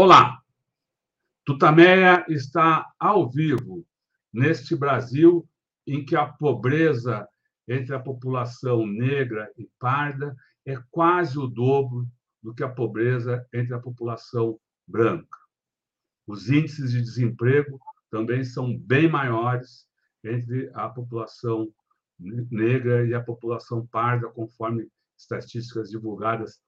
Olá! Tutameia está ao vivo neste Brasil em que a pobreza entre a população negra e parda é quase o dobro do que a pobreza entre a população branca. Os índices de desemprego também são bem maiores entre a população negra e a população parda, conforme estatísticas divulgadas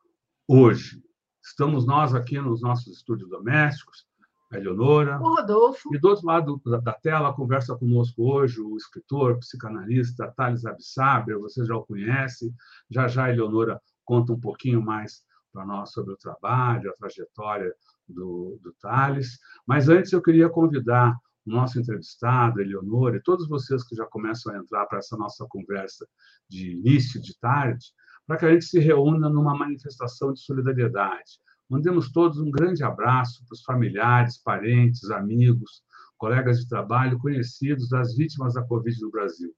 hoje. Estamos nós aqui nos nossos estúdios domésticos, a Eleonora. O Rodolfo. E do outro lado da tela, conversa conosco hoje o escritor, psicanalista Thales Absaber, você já o conhece. Já já a Eleonora conta um pouquinho mais para nós sobre o trabalho, a trajetória do, do Thales. Mas antes eu queria convidar o nosso entrevistado, Eleonora, e todos vocês que já começam a entrar para essa nossa conversa de início de tarde, para que a gente se reúna numa manifestação de solidariedade. Mandemos todos um grande abraço para os familiares, parentes, amigos, colegas de trabalho, conhecidos das vítimas da Covid no Brasil.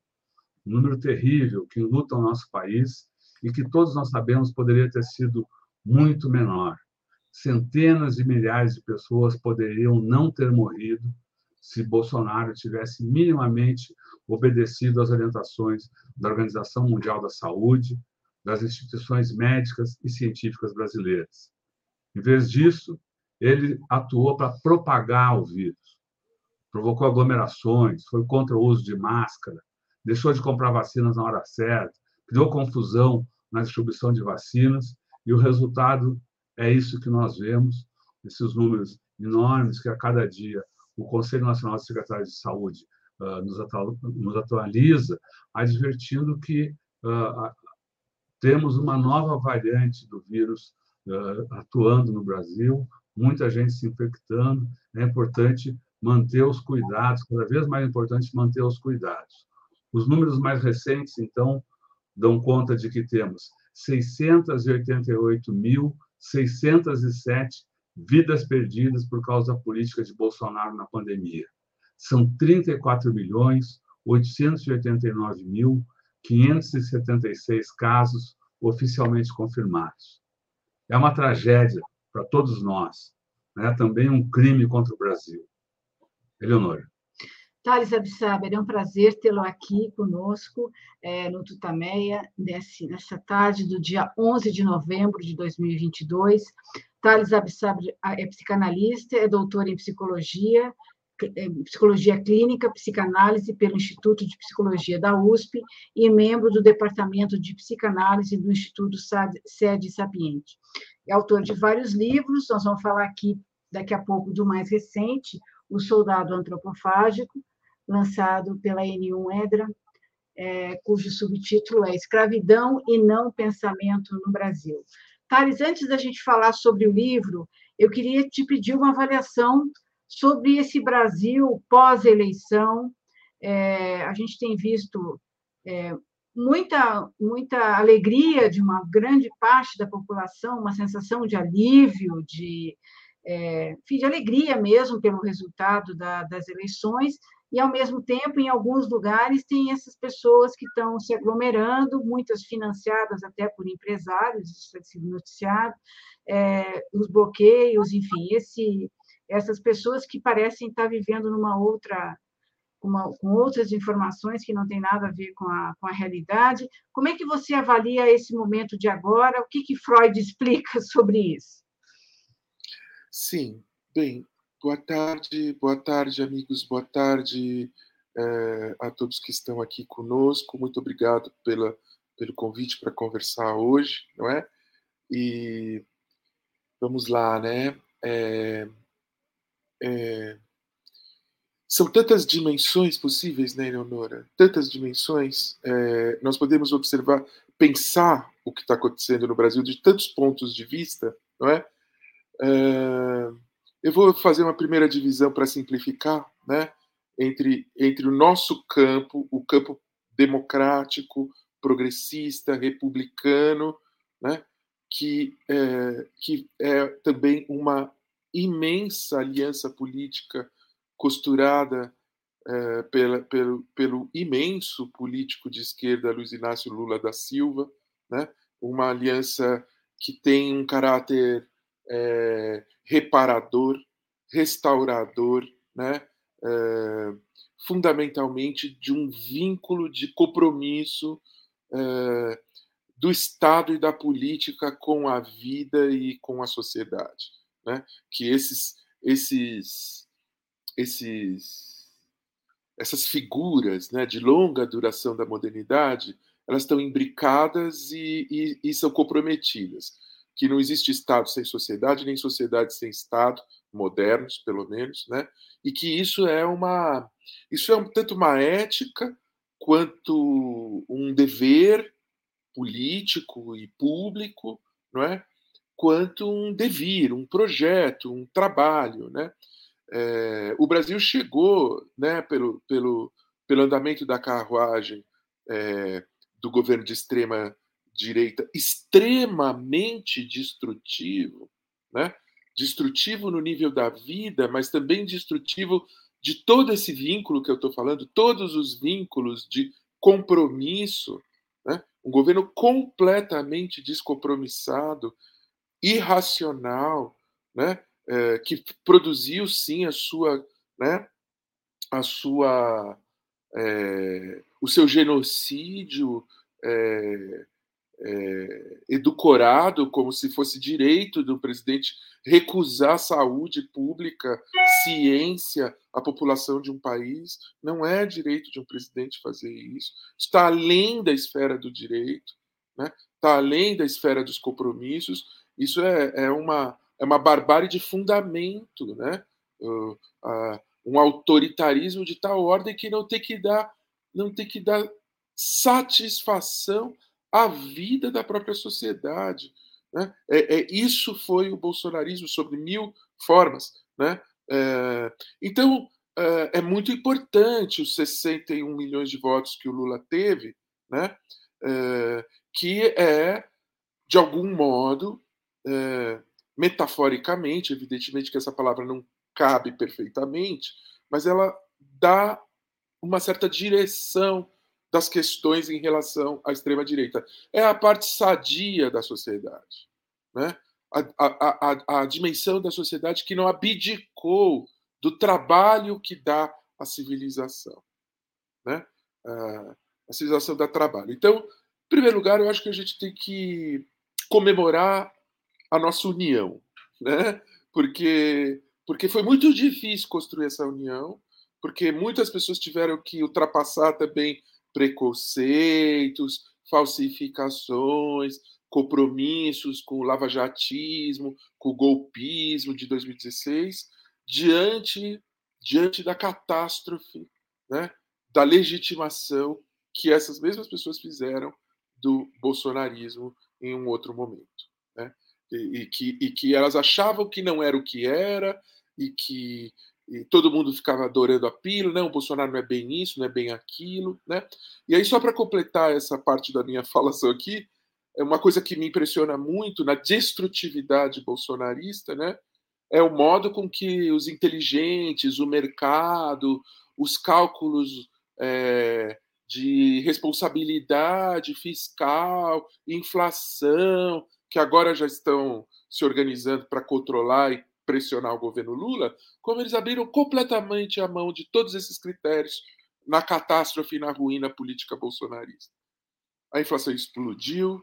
Um número terrível que luta o nosso país e que todos nós sabemos poderia ter sido muito menor. Centenas de milhares de pessoas poderiam não ter morrido se Bolsonaro tivesse minimamente obedecido às orientações da Organização Mundial da Saúde, das instituições médicas e científicas brasileiras. Em vez disso, ele atuou para propagar o vírus, provocou aglomerações, foi contra o uso de máscara, deixou de comprar vacinas na hora certa, criou confusão na distribuição de vacinas, e o resultado é isso que nós vemos, esses números enormes que a cada dia o Conselho Nacional de Secretários de Saúde uh, nos, atualiza, advertindo que uh, temos uma nova variante do vírus uh, atuando no Brasil, muita gente se infectando. É importante manter os cuidados, cada vez mais importante manter os cuidados. Os números mais recentes, então, dão conta de que temos 688.607 vidas perdidas por causa da política de Bolsonaro na pandemia. São 34 milhões 889 mil 576 casos oficialmente confirmados. É uma tragédia para todos nós, né? também um crime contra o Brasil. Eleonora. Thales Absaber, é um prazer tê-lo aqui conosco é, no Tutameia, nesse, nessa tarde do dia 11 de novembro de 2022. Thales Absaber é psicanalista, é doutor em psicologia, psicologia Clínica, Psicanálise pelo Instituto de Psicologia da USP e membro do Departamento de Psicanálise do Instituto Sede Sapiente. É autor de vários livros, nós vamos falar aqui daqui a pouco do mais recente, O Soldado Antropofágico, lançado pela N1 Edra, é, cujo subtítulo é Escravidão e Não Pensamento no Brasil. Thales, antes da gente falar sobre o livro, eu queria te pedir uma avaliação sobre esse Brasil pós-eleição. É, a gente tem visto é, muita, muita alegria de uma grande parte da população, uma sensação de alívio, de, é, de alegria mesmo pelo resultado da, das eleições, e, ao mesmo tempo, em alguns lugares, tem essas pessoas que estão se aglomerando, muitas financiadas até por empresários, isso tem sido noticiado, é, os bloqueios, enfim, esse, essas pessoas que parecem estar vivendo numa outra, uma, com outras informações que não tem nada a ver com a, com a realidade. Como é que você avalia esse momento de agora? O que, que Freud explica sobre isso? Sim, bem, boa tarde, boa tarde, amigos, boa tarde é, a todos que estão aqui conosco. Muito obrigado pela, pelo convite para conversar hoje, não é? E vamos lá, né? É, é... São tantas dimensões possíveis, né, Eleonora? Tantas dimensões. É... Nós podemos observar, pensar o que está acontecendo no Brasil de tantos pontos de vista, não é? é... Eu vou fazer uma primeira divisão para simplificar, né? Entre, entre o nosso campo, o campo democrático, progressista, republicano, né? que, é, que é também uma imensa aliança política costurada é, pela, pelo, pelo imenso político de esquerda Luiz Inácio Lula da Silva, né? uma aliança que tem um caráter é, reparador, restaurador, né? É, fundamentalmente de um vínculo de compromisso do Estado e da política com a vida e com a sociedade, né? Que esses esses esses essas figuras, né, de longa duração da modernidade, elas estão imbricadas e, e, e são comprometidas que não existe Estado sem sociedade, nem sociedade sem Estado, modernos, pelo menos, né? E que isso é uma isso é um, tanto uma ética quanto um dever político e público, não é? Quanto um devir, um projeto, um trabalho, né? É, o Brasil chegou, né, pelo, pelo, pelo andamento da carruagem é, do governo de extrema direita extremamente destrutivo, né? destrutivo no nível da vida, mas também destrutivo de todo esse vínculo que eu estou falando, todos os vínculos de compromisso, né? um governo completamente descompromissado, irracional, né? É, que produziu sim a sua, né? a sua, é, o seu genocídio é, é, edulcorado, como se fosse direito do presidente recusar saúde pública, ciência à população de um país. Não é direito de um presidente fazer isso. Está além da esfera do direito, né? está além da esfera dos compromissos. Isso é, é, uma, é uma barbárie de fundamento, né? Uh, uh, um autoritarismo de tal ordem que não tem que dar, não tem que dar satisfação a vida da própria sociedade. Né? É, é, isso foi o bolsonarismo sobre mil formas. Né? É, então, é, é, muito importante os 61 milhões de votos que o Lula teve, né? É, que é, de algum modo, é, metaforicamente, evidentemente que essa palavra não cabe perfeitamente, mas ela dá uma certa direção das questões em relação à extrema-direita. É a parte sadia da sociedade. Né? A, a, a, a, dimensão da sociedade que não abdicou do trabalho que dá a civilização. Né? A civilização dá trabalho. Então, em primeiro lugar, eu acho que a gente tem que comemorar a nossa união, né? porque, porque foi muito difícil construir essa união, porque muitas pessoas tiveram que ultrapassar também preconceitos, falsificações, compromissos com o lavajatismo, com o golpismo de 2016, diante, diante da catástrofe, né, da legitimação que essas mesmas pessoas fizeram do bolsonarismo em um outro momento. Né? E, e, que, e que elas achavam que não era o que era, e que e todo mundo ficava adorando a pílula, não, o Bolsonaro não é bem isso, não é bem aquilo, né? E aí, só para completar essa parte da minha falação aqui, é uma coisa que me impressiona muito na destrutividade bolsonarista, né? É o modo com que os inteligentes, o mercado, os cálculos é, de responsabilidade fiscal, inflação, que agora já estão se organizando para controlar e pressionar o governo Lula, como eles abriram completamente a mão de todos esses critérios na catástrofe e na ruína política bolsonarista. A inflação explodiu,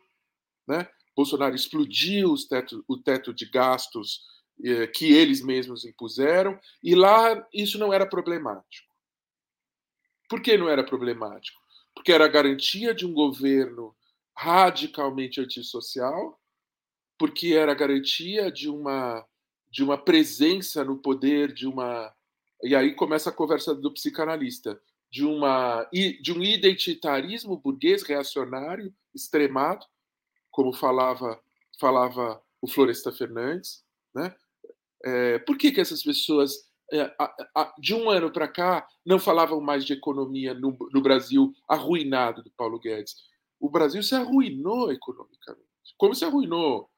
né? Bolsonaro explodiu teto, o teto de gastos eh, que eles mesmos impuseram, e lá isso não era problemático. Por que não era problemático? Porque era a garantia de um governo radicalmente antissocial, porque era garantia de uma de uma presença no poder, de uma. E aí começa a conversa do psicanalista, de, uma, de um identitarismo burguês reacionário extremado, como falava, falava o Floresta Fernandes. Né? É, por que, que essas pessoas, é, de um ano para cá, não falavam mais de economia no, no Brasil arruinado do Paulo Guedes? O Brasil se arruinou economicamente. Como se arruinou?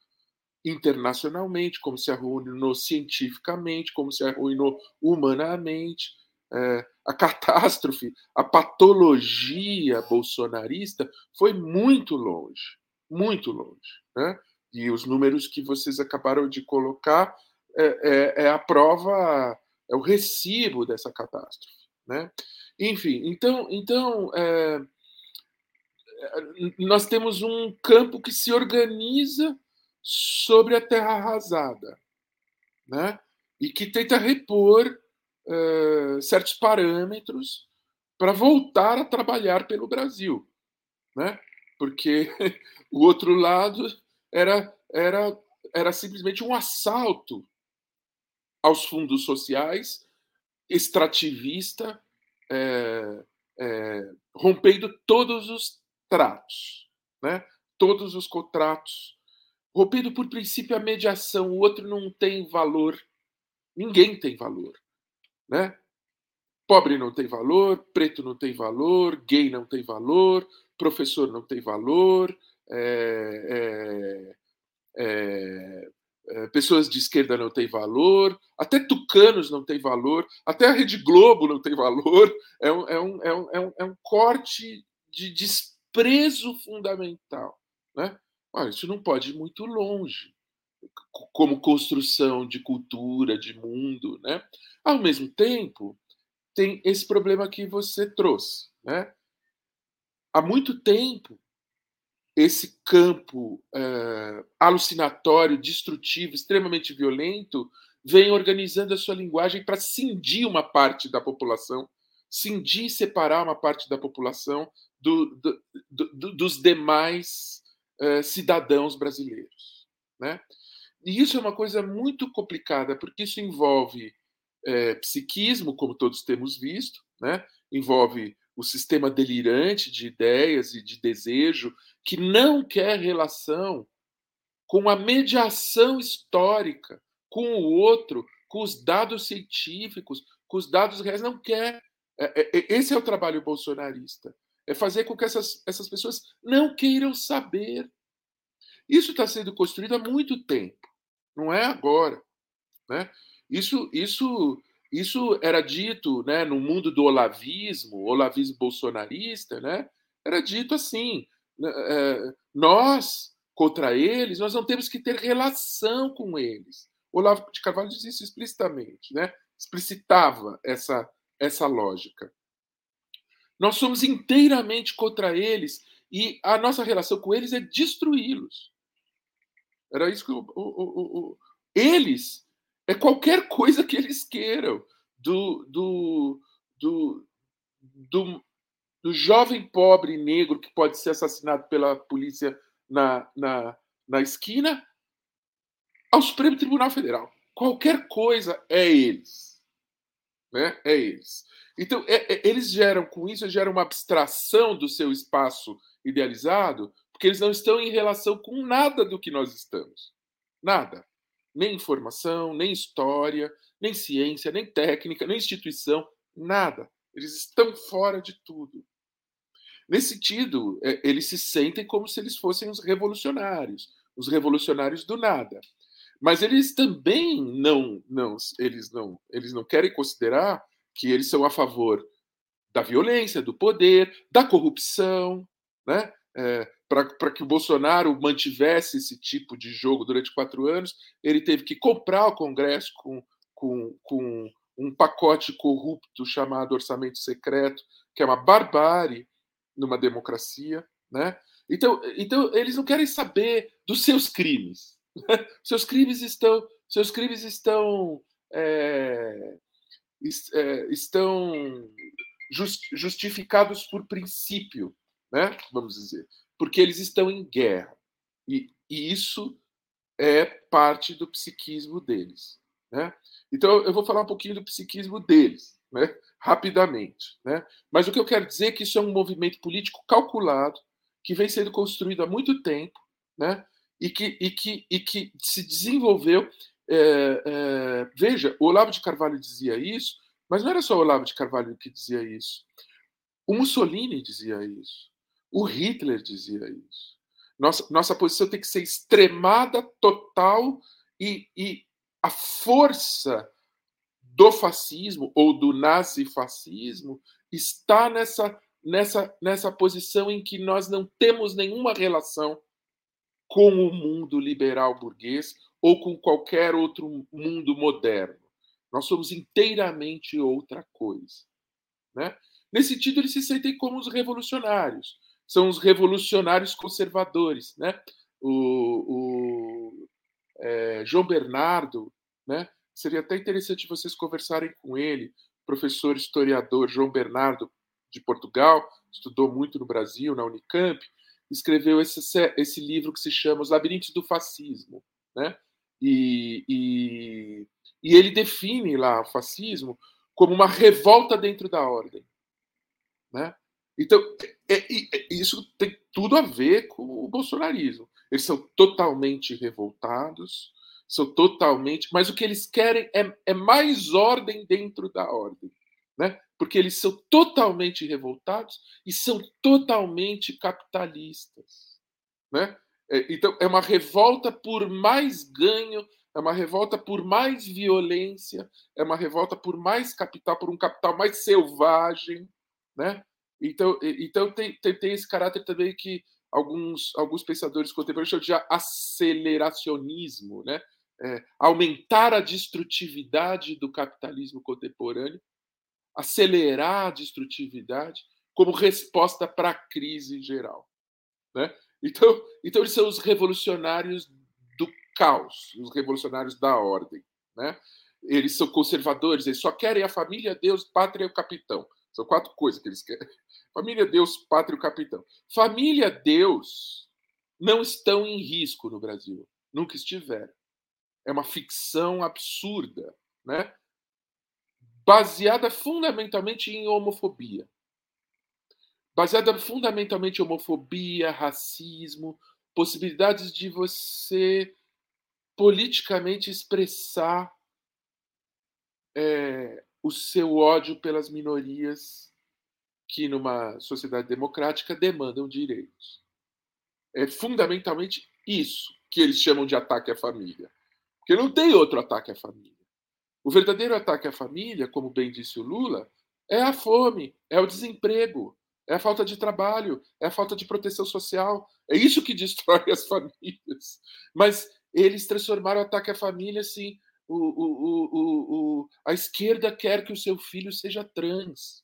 Internacionalmente, como se arruinou cientificamente, como se arruinou humanamente. É, a catástrofe, a patologia bolsonarista foi muito longe, muito longe. Né? E os números que vocês acabaram de colocar é, é, é a prova, é o recibo dessa catástrofe. Né? Enfim, então, então é, nós temos um campo que se organiza sobre a terra arrasada, né? e que tenta repor uh, certos parâmetros para voltar a trabalhar pelo Brasil, né? porque o outro lado era, era, era simplesmente um assalto aos fundos sociais, extrativista, é, é, rompendo todos os tratos, né? todos os contratos, rompendo por princípio a mediação, o outro não tem valor, ninguém tem valor. Né? Pobre não tem valor, preto não tem valor, gay não tem valor, professor não tem valor, é, é, é, pessoas de esquerda não têm valor, até tucanos não têm valor, até a Rede Globo não tem valor. É um, é um, é um, é um, é um corte de desprezo fundamental. Né? Isso não pode ir muito longe como construção de cultura, de mundo. Né? Ao mesmo tempo, tem esse problema que você trouxe. Né? há muito tempo esse campo é, alucinatório, destrutivo, extremamente violento, vem organizando a sua linguagem para cindir uma parte da população, cindir e separar uma parte da população do, do, do, dos demais é, cidadãos brasileiros. Né? E isso é uma coisa muito complicada, porque isso envolve é, psiquismo, como todos temos visto, né? envolve o sistema delirante de ideias e de desejo que não quer relação com a mediação histórica, com o outro, com os dados científicos, com os dados reais, não quer. É, é, é, esse é o trabalho bolsonarista. É fazer com que essas, essas pessoas não queiram saber. Isso está sendo construído há muito tempo, não é agora. Né? Isso, isso isso era dito né, no mundo do olavismo, olavismo bolsonarista, né, era dito assim: né, é, nós, contra eles, nós não temos que ter relação com eles. Olavo de Carvalho diz isso explicitamente, né, explicitava essa, essa lógica. Nós somos inteiramente contra eles e a nossa relação com eles é destruí-los. Era isso que o, o, o, eles é qualquer coisa que eles queiram. Do, do, do, do, do jovem pobre negro que pode ser assassinado pela polícia na, na, na esquina ao Supremo Tribunal Federal. Qualquer coisa é eles. Né? É eles. Então, é, é, eles geram, com isso, geram uma abstração do seu espaço idealizado, porque eles não estão em relação com nada do que nós estamos. Nada nem informação, nem história, nem ciência, nem técnica, nem instituição, nada. Eles estão fora de tudo. Nesse sentido, é, eles se sentem como se eles fossem os revolucionários, os revolucionários do nada. Mas eles também não, não, eles não, eles não querem considerar que eles são a favor da violência, do poder, da corrupção, né? É, para que o Bolsonaro mantivesse esse tipo de jogo durante quatro anos, ele teve que comprar o Congresso com, com, com um pacote corrupto chamado orçamento secreto, que é uma barbárie numa democracia. Né? Então, então, eles não querem saber dos seus crimes. Seus crimes estão, seus crimes estão, é, é estão justificados por princípio, né? vamos dizer porque eles estão em guerra. E, e isso é parte do psiquismo deles. Né? Então, eu vou falar um pouquinho do psiquismo deles, né? rapidamente. Né? Mas o que eu quero dizer é que isso é um movimento político calculado, que vem sendo construído há muito tempo, né? E, que, e, que, e que se desenvolveu. É, é, veja, o Olavo de Carvalho dizia isso, mas não era só o Olavo de Carvalho que dizia isso. O Mussolini dizia isso. O Hitler dizia isso. Nossa, nossa posição tem que ser extremada, total, e, e a força do fascismo ou do nazifascismo está nessa, nessa, nessa posição em que nós não temos nenhuma relação com o mundo liberal burguês ou com qualquer outro mundo moderno. Nós somos inteiramente outra coisa. Né? Nesse sentido, eles se sentem como os revolucionários. São os revolucionários conservadores. Né? O, o é, João Bernardo, né? seria até interessante vocês conversarem com ele, professor historiador João Bernardo de Portugal, estudou muito no Brasil, na Unicamp, escreveu esse, esse livro que se chama Os Labirintos do Fascismo. Né? E, e, e ele define lá o fascismo como uma revolta dentro da ordem. Né? Então, é, é, isso tem tudo a ver com o bolsonarismo. Eles são totalmente revoltados, são totalmente. Mas o que eles querem é, é mais ordem dentro da ordem. Né? Porque eles são totalmente revoltados e são totalmente capitalistas. Né? É, então, é uma revolta por mais ganho, é uma revolta por mais violência, é uma revolta por mais capital, por um capital mais selvagem. Né? Então, então tem, tem, tem esse caráter também que alguns, alguns pensadores contemporâneos chamam de aceleracionismo, né? É, aumentar a destrutividade do capitalismo contemporâneo, acelerar a destrutividade como resposta para a crise geral. Né? Então, então, eles são os revolucionários do caos, os revolucionários da ordem. Né? Eles são conservadores, eles só querem a família, Deus, pátria e o capitão. São quatro coisas que eles querem. Família, Deus, pátria e o capitão. Família, Deus não estão em risco no Brasil. Nunca estiveram. É uma ficção absurda, né? Baseada fundamentalmente em homofobia. Baseada fundamentalmente em homofobia, racismo, possibilidades de você politicamente expressar é, o seu ódio pelas minorias que, numa sociedade democrática, demandam direitos. É fundamentalmente isso que eles chamam de ataque à família. Porque não tem outro ataque à família. O verdadeiro ataque à família, como bem disse o Lula, é a fome, é o desemprego, é a falta de trabalho, é a falta de proteção social. É isso que destrói as famílias. Mas eles transformaram o ataque à família assim: o, o, o, a esquerda quer que o seu filho seja trans.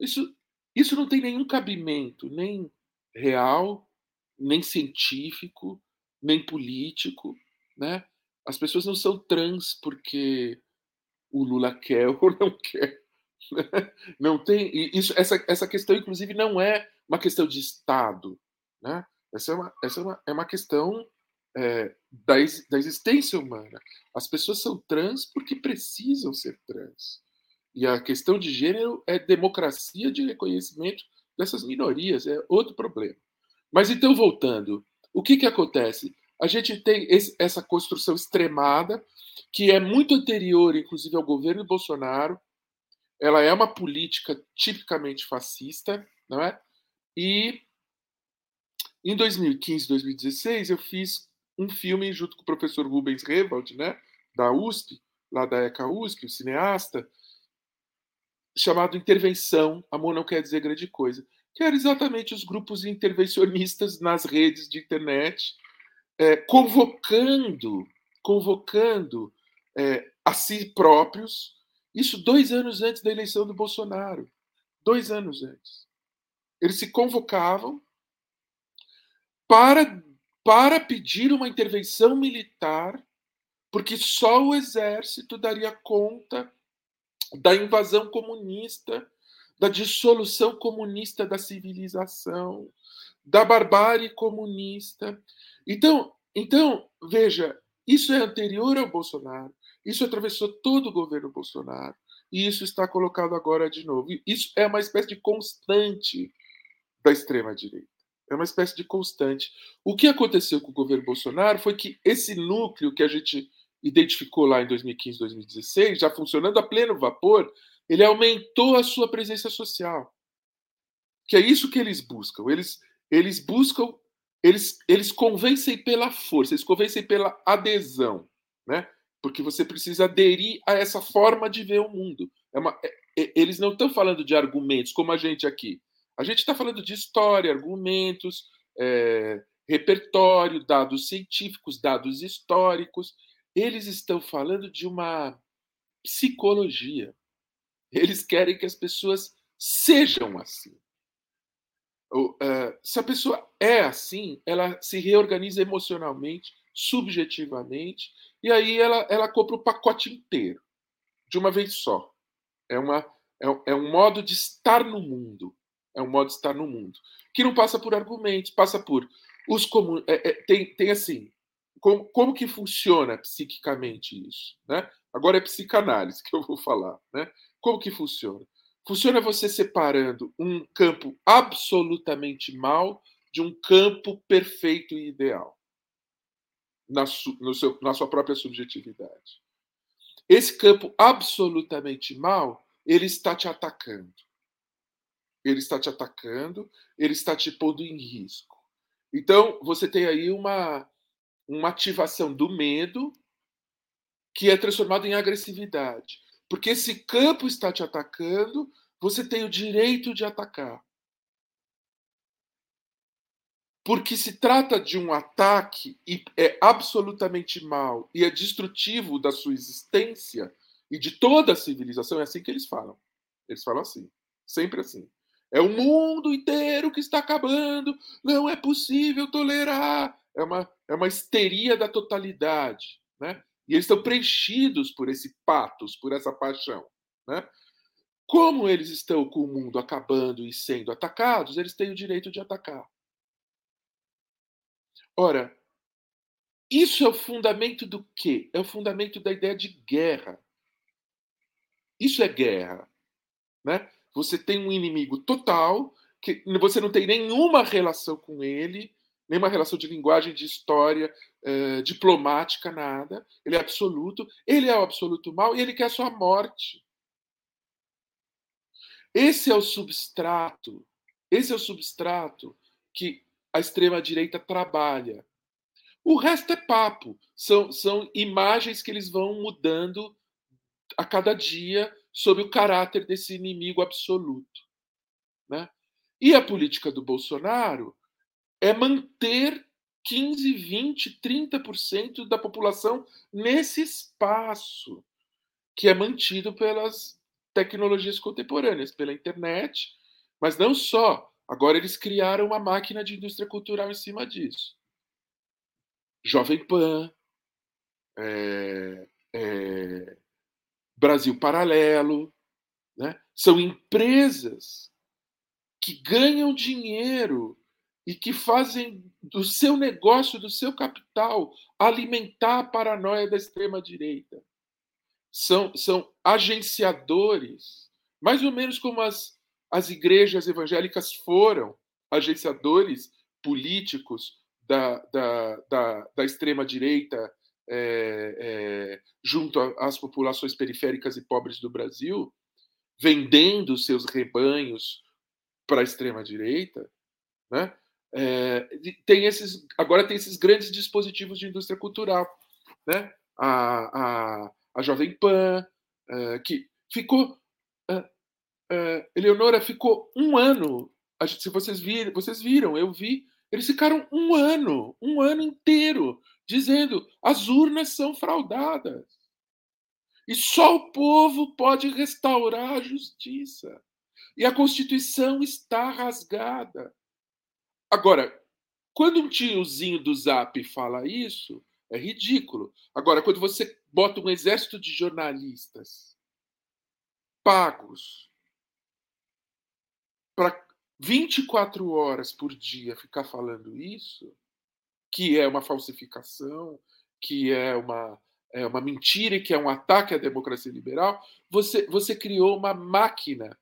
Isso, isso não tem nenhum cabimento, nem real, nem científico, nem político. Né? As pessoas não são trans porque o Lula quer ou não quer. Né? Não tem isso. Essa, essa questão, inclusive, não é uma questão de Estado. Né? Essa é uma, essa é uma, é uma questão é, da, da existência humana. As pessoas são trans porque precisam ser trans. E a questão de gênero é democracia de reconhecimento dessas minorias, é outro problema. Mas então, voltando, o que, que acontece? A gente tem esse, essa construção extremada, que é muito anterior, inclusive, ao governo Bolsonaro. Ela é uma política tipicamente fascista, não é? E em 2015, 2016, eu fiz um filme junto com o professor Rubens Revald, né, da USP, lá da ECA USP, o cineasta, chamado Intervenção, Amor Não Quer Dizer Grande Coisa, que era exatamente os grupos intervencionistas nas redes de internet, é, convocando, convocando é, a si próprios, isso dois anos antes da eleição do Bolsonaro. Dois anos antes. Eles se convocavam para, para pedir uma intervenção militar, porque só o exército daria conta da invasão comunista, da dissolução comunista da civilização, da barbárie comunista. Então, então, veja, isso é anterior ao Bolsonaro, isso atravessou todo o governo Bolsonaro, e isso está colocado agora de novo. Isso é uma espécie de constante da extrema-direita. É uma espécie de constante. O que aconteceu com o governo Bolsonaro foi que esse núcleo que a gente identificou lá em 2015, 2016, já funcionando a pleno vapor, ele aumentou a sua presença social. Que é isso que eles buscam. Eles, eles buscam eles, eles convencem pela força, eles convencem pela adesão, né? Porque você precisa aderir a essa forma de ver o mundo. É uma, é, é eles não estão falando de argumentos como a gente aqui. A gente está falando de história, argumentos, é, repertório, dados científicos, dados históricos. Eles estão falando de uma psicologia. Eles querem que as pessoas sejam assim. Se a pessoa é assim, ela se reorganiza emocionalmente, subjetivamente, e aí ela, ela compra o pacote inteiro, de uma vez só. É, uma, é, é um modo de estar no mundo. É um modo de estar no mundo. Que não passa por argumentos, passa por os comuns. É, é, tem, tem assim. Como, como que funciona psiquicamente isso? Né? Agora é psicanálise que eu vou falar. Né? Como que funciona? Funciona você separando um campo absolutamente mal de um campo perfeito e ideal na, su, seu, na sua própria subjetividade. Esse campo absolutamente mal, ele está te atacando. Ele está te atacando, ele está te pondo em risco. Então, você tem aí uma, uma ativação do medo que é transformado em agressividade. Porque esse campo está te atacando, você tem o direito de atacar. Porque se trata de um ataque e é absolutamente mal e é destrutivo da sua existência e de toda a civilização, é assim que eles falam. Eles falam assim, sempre assim. É o mundo inteiro que está acabando, não é possível tolerar. É uma, é uma histeria da totalidade. Né? E eles estão preenchidos por esse patos, por essa paixão. Né? Como eles estão com o mundo acabando e sendo atacados, eles têm o direito de atacar. Ora, isso é o fundamento do quê? É o fundamento da ideia de guerra. Isso é guerra. Né? Você tem um inimigo total, que você não tem nenhuma relação com ele, nenhuma relação de linguagem, de história, eh, diplomática, nada. Ele é absoluto. Ele é o absoluto mal e ele quer a sua morte. Esse é o substrato. Esse é o substrato que a extrema-direita trabalha. O resto é papo. São, são imagens que eles vão mudando a cada dia sobre o caráter desse inimigo absoluto. Né? E a política do Bolsonaro é manter 15, 20, 30% da população nesse espaço que é mantido pelas tecnologias contemporâneas, pela internet, mas não só. Agora eles criaram uma máquina de indústria cultural em cima disso. Jovem Pan, é, é, Brasil Paralelo, né? são empresas que ganham dinheiro e que fazem do seu negócio, do seu capital, alimentar a paranoia da extrema-direita. São, são agenciadores, mais ou menos como as, as igrejas evangélicas foram agenciadores políticos da, da, da, da extrema-direita é, é, junto às populações periféricas e pobres do Brasil, vendendo seus rebanhos para a extrema-direita, né? É, tem esses, agora tem esses grandes dispositivos de indústria cultural, né? A, a, a Jovem Pan, é, que ficou. É, é Eleonora ficou um ano. Se vocês viram, vocês viram, eu vi. Eles ficaram um ano, um ano inteiro, dizendo as urnas são fraudadas. E só o povo pode restaurar a justiça. E a Constituição está rasgada. Agora, quando um tiozinho do Zap fala isso, é ridículo. Agora, quando você bota um exército de jornalistas pagos para 24 horas por dia ficar falando isso, que é uma falsificação, que é uma, é uma mentira e que é um ataque à democracia liberal, você, você criou uma máquina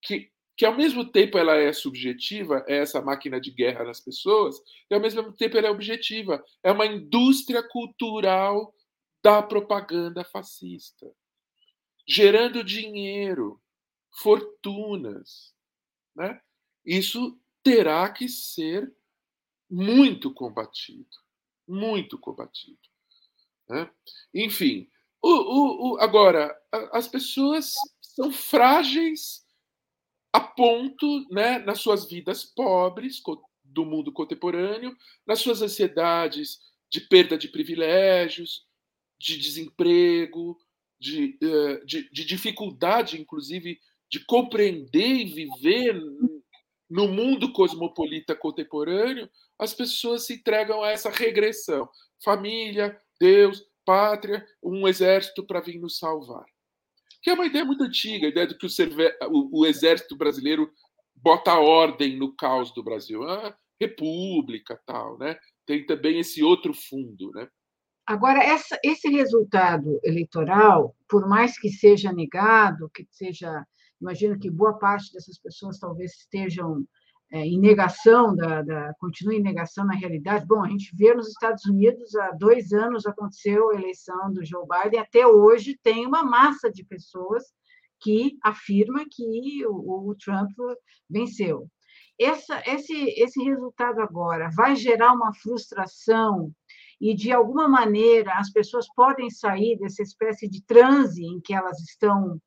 que que ao mesmo tempo ela é subjetiva, é essa máquina de guerra nas pessoas, e ao mesmo tempo ela é objetiva, é uma indústria cultural da propaganda fascista, gerando dinheiro, fortunas, né? Isso terá que ser muito combatido, muito combatido. Né? Enfim, o, o, o, agora as pessoas são frágeis a ponto, né, nas suas vidas pobres, do mundo contemporâneo, nas suas ansiedades de perda de privilégios, de desemprego, de, uh, de, de dificuldade, inclusive, de compreender e viver no mundo cosmopolita contemporâneo, as pessoas se entregam a essa regressão. Família, Deus, pátria, um exército para vir nos salvar. Que é uma ideia muito antiga, a ideia de que o, o, o exército brasileiro bota ordem no caos do Brasil. Ah, república, tal, né? Tem também esse outro fundo, né? Agora, essa, esse resultado eleitoral, por mais que seja negado, que seja imagino que boa parte dessas pessoas talvez estejam é, em negação, da, da, continue em negação na realidade. Bom, a gente vê nos Estados Unidos, há dois anos aconteceu a eleição do Joe Biden, até hoje tem uma massa de pessoas que afirma que o, o Trump venceu. Essa, esse, esse resultado agora vai gerar uma frustração e, de alguma maneira, as pessoas podem sair dessa espécie de transe em que elas estão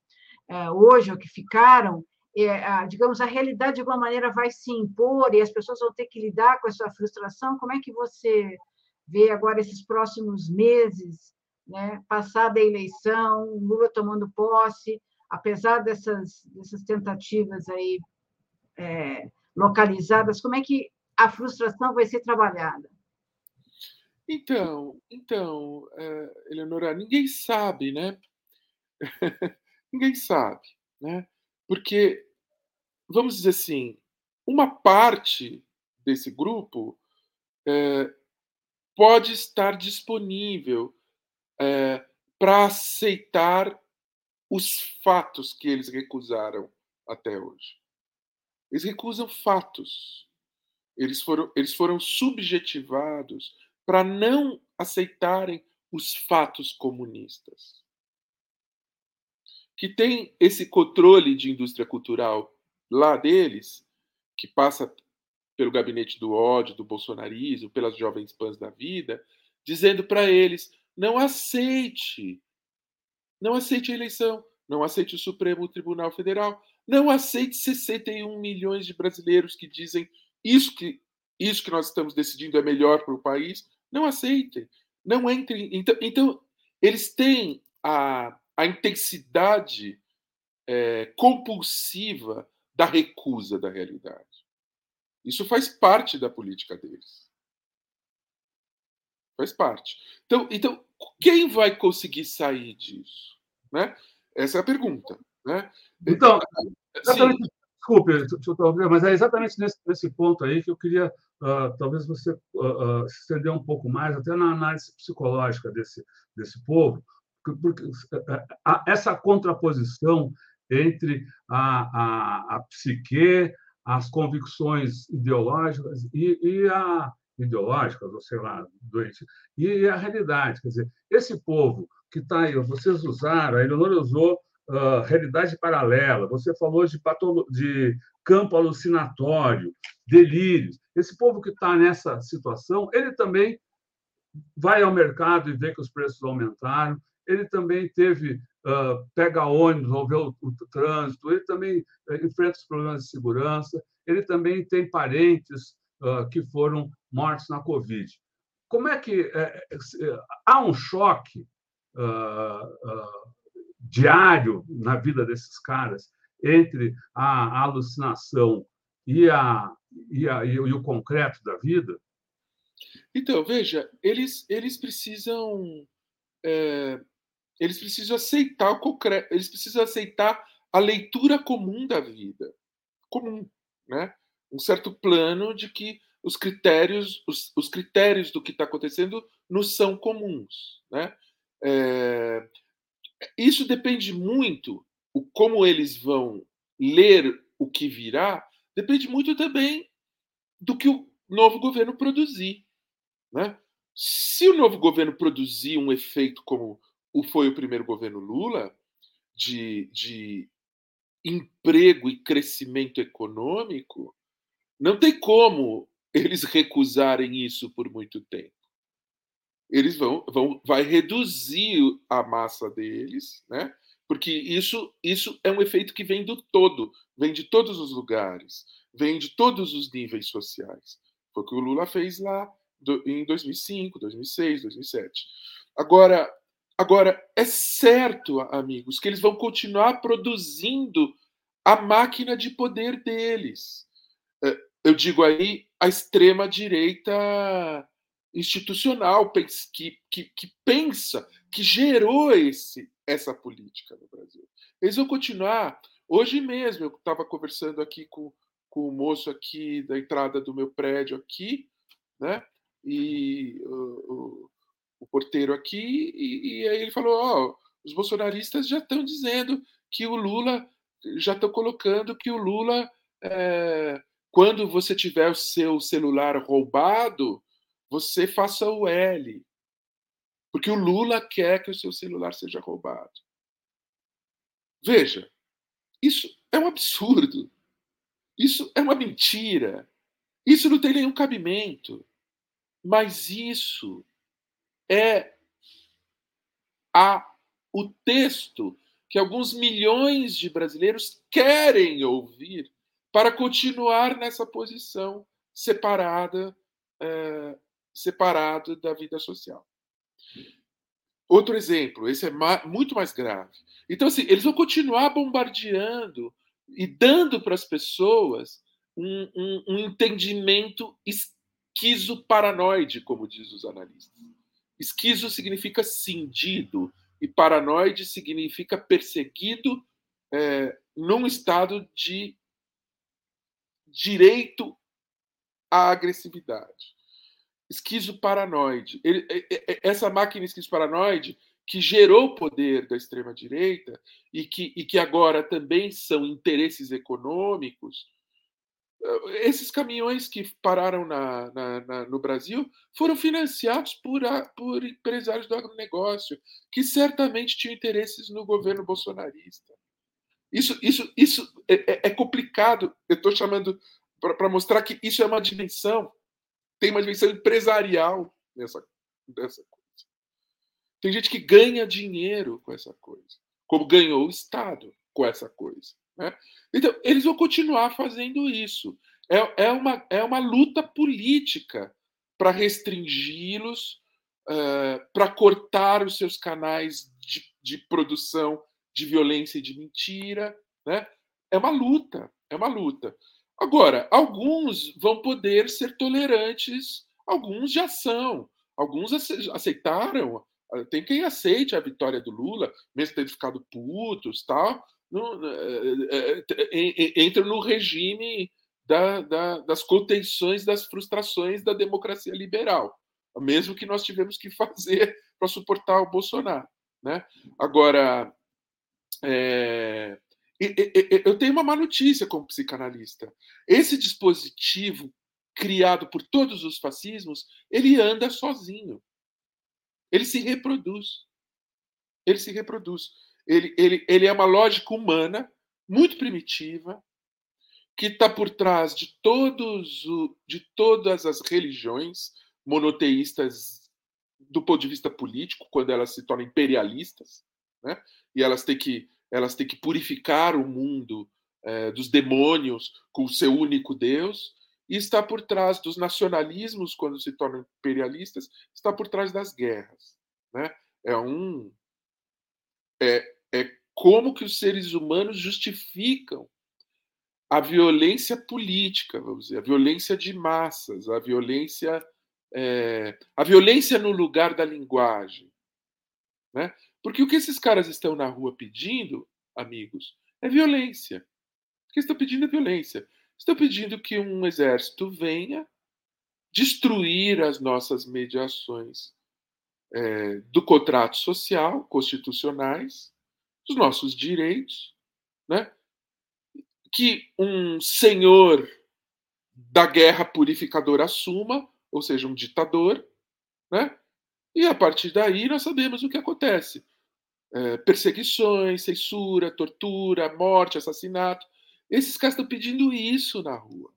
é, hoje, ou que ficaram, é, digamos, a realidade de alguma maneira vai se impor e as pessoas vão ter que lidar com essa frustração. Como é que você vê agora esses próximos meses, né, passada a eleição, Lula tomando posse, apesar dessas, dessas tentativas aí é, localizadas, como é que a frustração vai ser trabalhada? Então, então, uh, Eleonora, ninguém sabe, né? Ninguém sabe, né? Porque, vamos dizer assim, uma parte desse grupo é, pode estar disponível é, para aceitar os fatos que eles recusaram até hoje. Eles recusam fatos. Eles foram, eles foram subjetivados para não aceitarem os fatos comunistas que tem esse controle de indústria cultural lá deles, que passa pelo gabinete do ódio, do bolsonarismo, pelas jovens pãs da vida, dizendo para eles: não aceite, não aceite a eleição, não aceite o Supremo Tribunal Federal, não aceite 61 milhões de brasileiros que dizem isso que isso que nós estamos decidindo é melhor para o país, não aceitem, não entrem. Então, então eles têm a a intensidade é, compulsiva da recusa da realidade. Isso faz parte da política deles. Faz parte. Então, então quem vai conseguir sair disso? Né? Essa é a pergunta. Né? Então, exatamente, desculpe, mas é exatamente nesse, nesse ponto aí que eu queria, uh, talvez você uh, uh, se estender um pouco mais, até na análise psicológica desse, desse povo, porque essa contraposição entre a, a, a psique, as convicções ideológicas e, e a ideológicas, ou sei lá, doente, e a realidade. Quer dizer, esse povo que está aí, vocês usaram, a Eleonora usou uh, realidade paralela, você falou de, patolo de campo alucinatório, delírios. Esse povo que está nessa situação, ele também vai ao mercado e vê que os preços aumentaram, ele também teve uh, pega ônibus, ou vê o, o, trânsito, ele também uh, enfrenta os problemas de segurança, ele também tem parentes uh, que foram mortos na Covid. Como é que é, há um choque diário na vida desses caras entre a, a alucinação e, a, e, a, e, o concreto da vida? Então, veja, eles, eles precisam é, eles precisam aceitar o concreto, eles precisam aceitar a leitura comum da vida, comum, né? Um certo plano de que os critérios, os, os critérios do que está acontecendo nos são comuns, né? É, isso depende muito, o como eles vão ler o que virá, depende muito também do que o novo governo produzir, né? Se o novo governo produzir um efeito como foi o primeiro governo Lula, de, de emprego e crescimento econômico, não tem como eles recusarem isso por muito tempo. Eles vão, vão vai reduzir a massa deles, né? Porque isso, isso é um efeito que vem do todo, vem de todos os lugares, vem de todos os níveis sociais. Foi o que o Lula fez lá em 2005, 2006, 2007. Agora, agora é certo, amigos, que eles vão continuar produzindo a máquina de poder deles. É, eu digo aí a extrema direita institucional que, que, que pensa, que gerou esse, essa política no Brasil. Eles vão continuar. Hoje mesmo eu estava conversando aqui com, com o moço aqui da entrada do meu prédio aqui, né? E o, o, o porteiro aqui, e, e, aí ele falou: ó, oh, os bolsonaristas já estão dizendo que o Lula, já estão colocando que o Lula, é, quando você tiver o seu celular roubado, você faça o L. Porque o Lula quer que o seu celular seja roubado. Veja, isso é um absurdo. Isso é uma mentira. Isso não tem nenhum cabimento. Mas isso é a, o texto que alguns milhões de brasileiros querem ouvir para continuar nessa posição separada, é, da vida social. Outro exemplo, esse é muito mais grave. Então, assim, eles vão continuar bombardeando e dando para as pessoas um, um, um entendimento esquizo-paranoide, como diz os analistas. Esquizo significa cindido e paranoide significa perseguido é, num estado de direito à agressividade. Esquizo-paranoide. Essa máquina esquizo-paranoide que gerou o poder da extrema-direita e que, e que agora também são interesses econômicos, esses caminhões que pararam na, na, na, no Brasil foram financiados por, por empresários do agronegócio, que certamente tinham interesses no governo bolsonarista. Isso, isso, isso é, é, é complicado. Eu estou chamando para mostrar que isso é uma dimensão, tem uma dimensão empresarial nessa, nessa tem gente que ganha dinheiro com essa coisa, como ganhou o Estado com essa coisa. Né? Então, eles vão continuar fazendo isso. É, é, uma, é uma luta política para restringi-los, uh, para cortar os seus canais de, de, produção de violência e de mentira. Né? É uma luta, é uma luta. Agora, alguns vão poder ser tolerantes, alguns já são, alguns aceitaram tem quem aceite a vitória do Lula, mesmo tendo ficado putos, tal, no, é, é, entra no regime da, da, das contenções das frustrações da democracia liberal, mesmo que nós tivemos que fazer para suportar o Bolsonaro. Né? Agora, é, eu tenho uma má notícia como psicanalista. Esse dispositivo criado por todos os fascismos, ele anda sozinho. Ele se reproduz. Ele se reproduz. Ele, ele, ele é uma lógica humana muito primitiva que está por trás de todos o, de todas as religiões monoteístas do ponto de vista político, quando elas se tornam imperialistas, né? e elas têm que elas têm que purificar o mundo é, dos demônios com o seu único Deus, e está por trás dos nacionalismos, quando se tornam imperialistas, está por trás das guerras. Né? É um. É, é como que os seres humanos justificam a violência política, vamos dizer, a violência de massas, a violência. É, a violência no lugar da linguagem. Né? Porque o que esses caras estão na rua pedindo, amigos, é violência. O que estão pedindo é violência. Estão pedindo que um exército venha destruir as nossas mediações é, do contrato social, constitucionais, dos nossos direitos, né? que um senhor da guerra purificadora assuma, ou seja, um ditador, né? e a partir daí nós sabemos o que acontece. É, perseguições, censura, tortura, morte, assassinato. Esses caras estão pedindo isso na rua.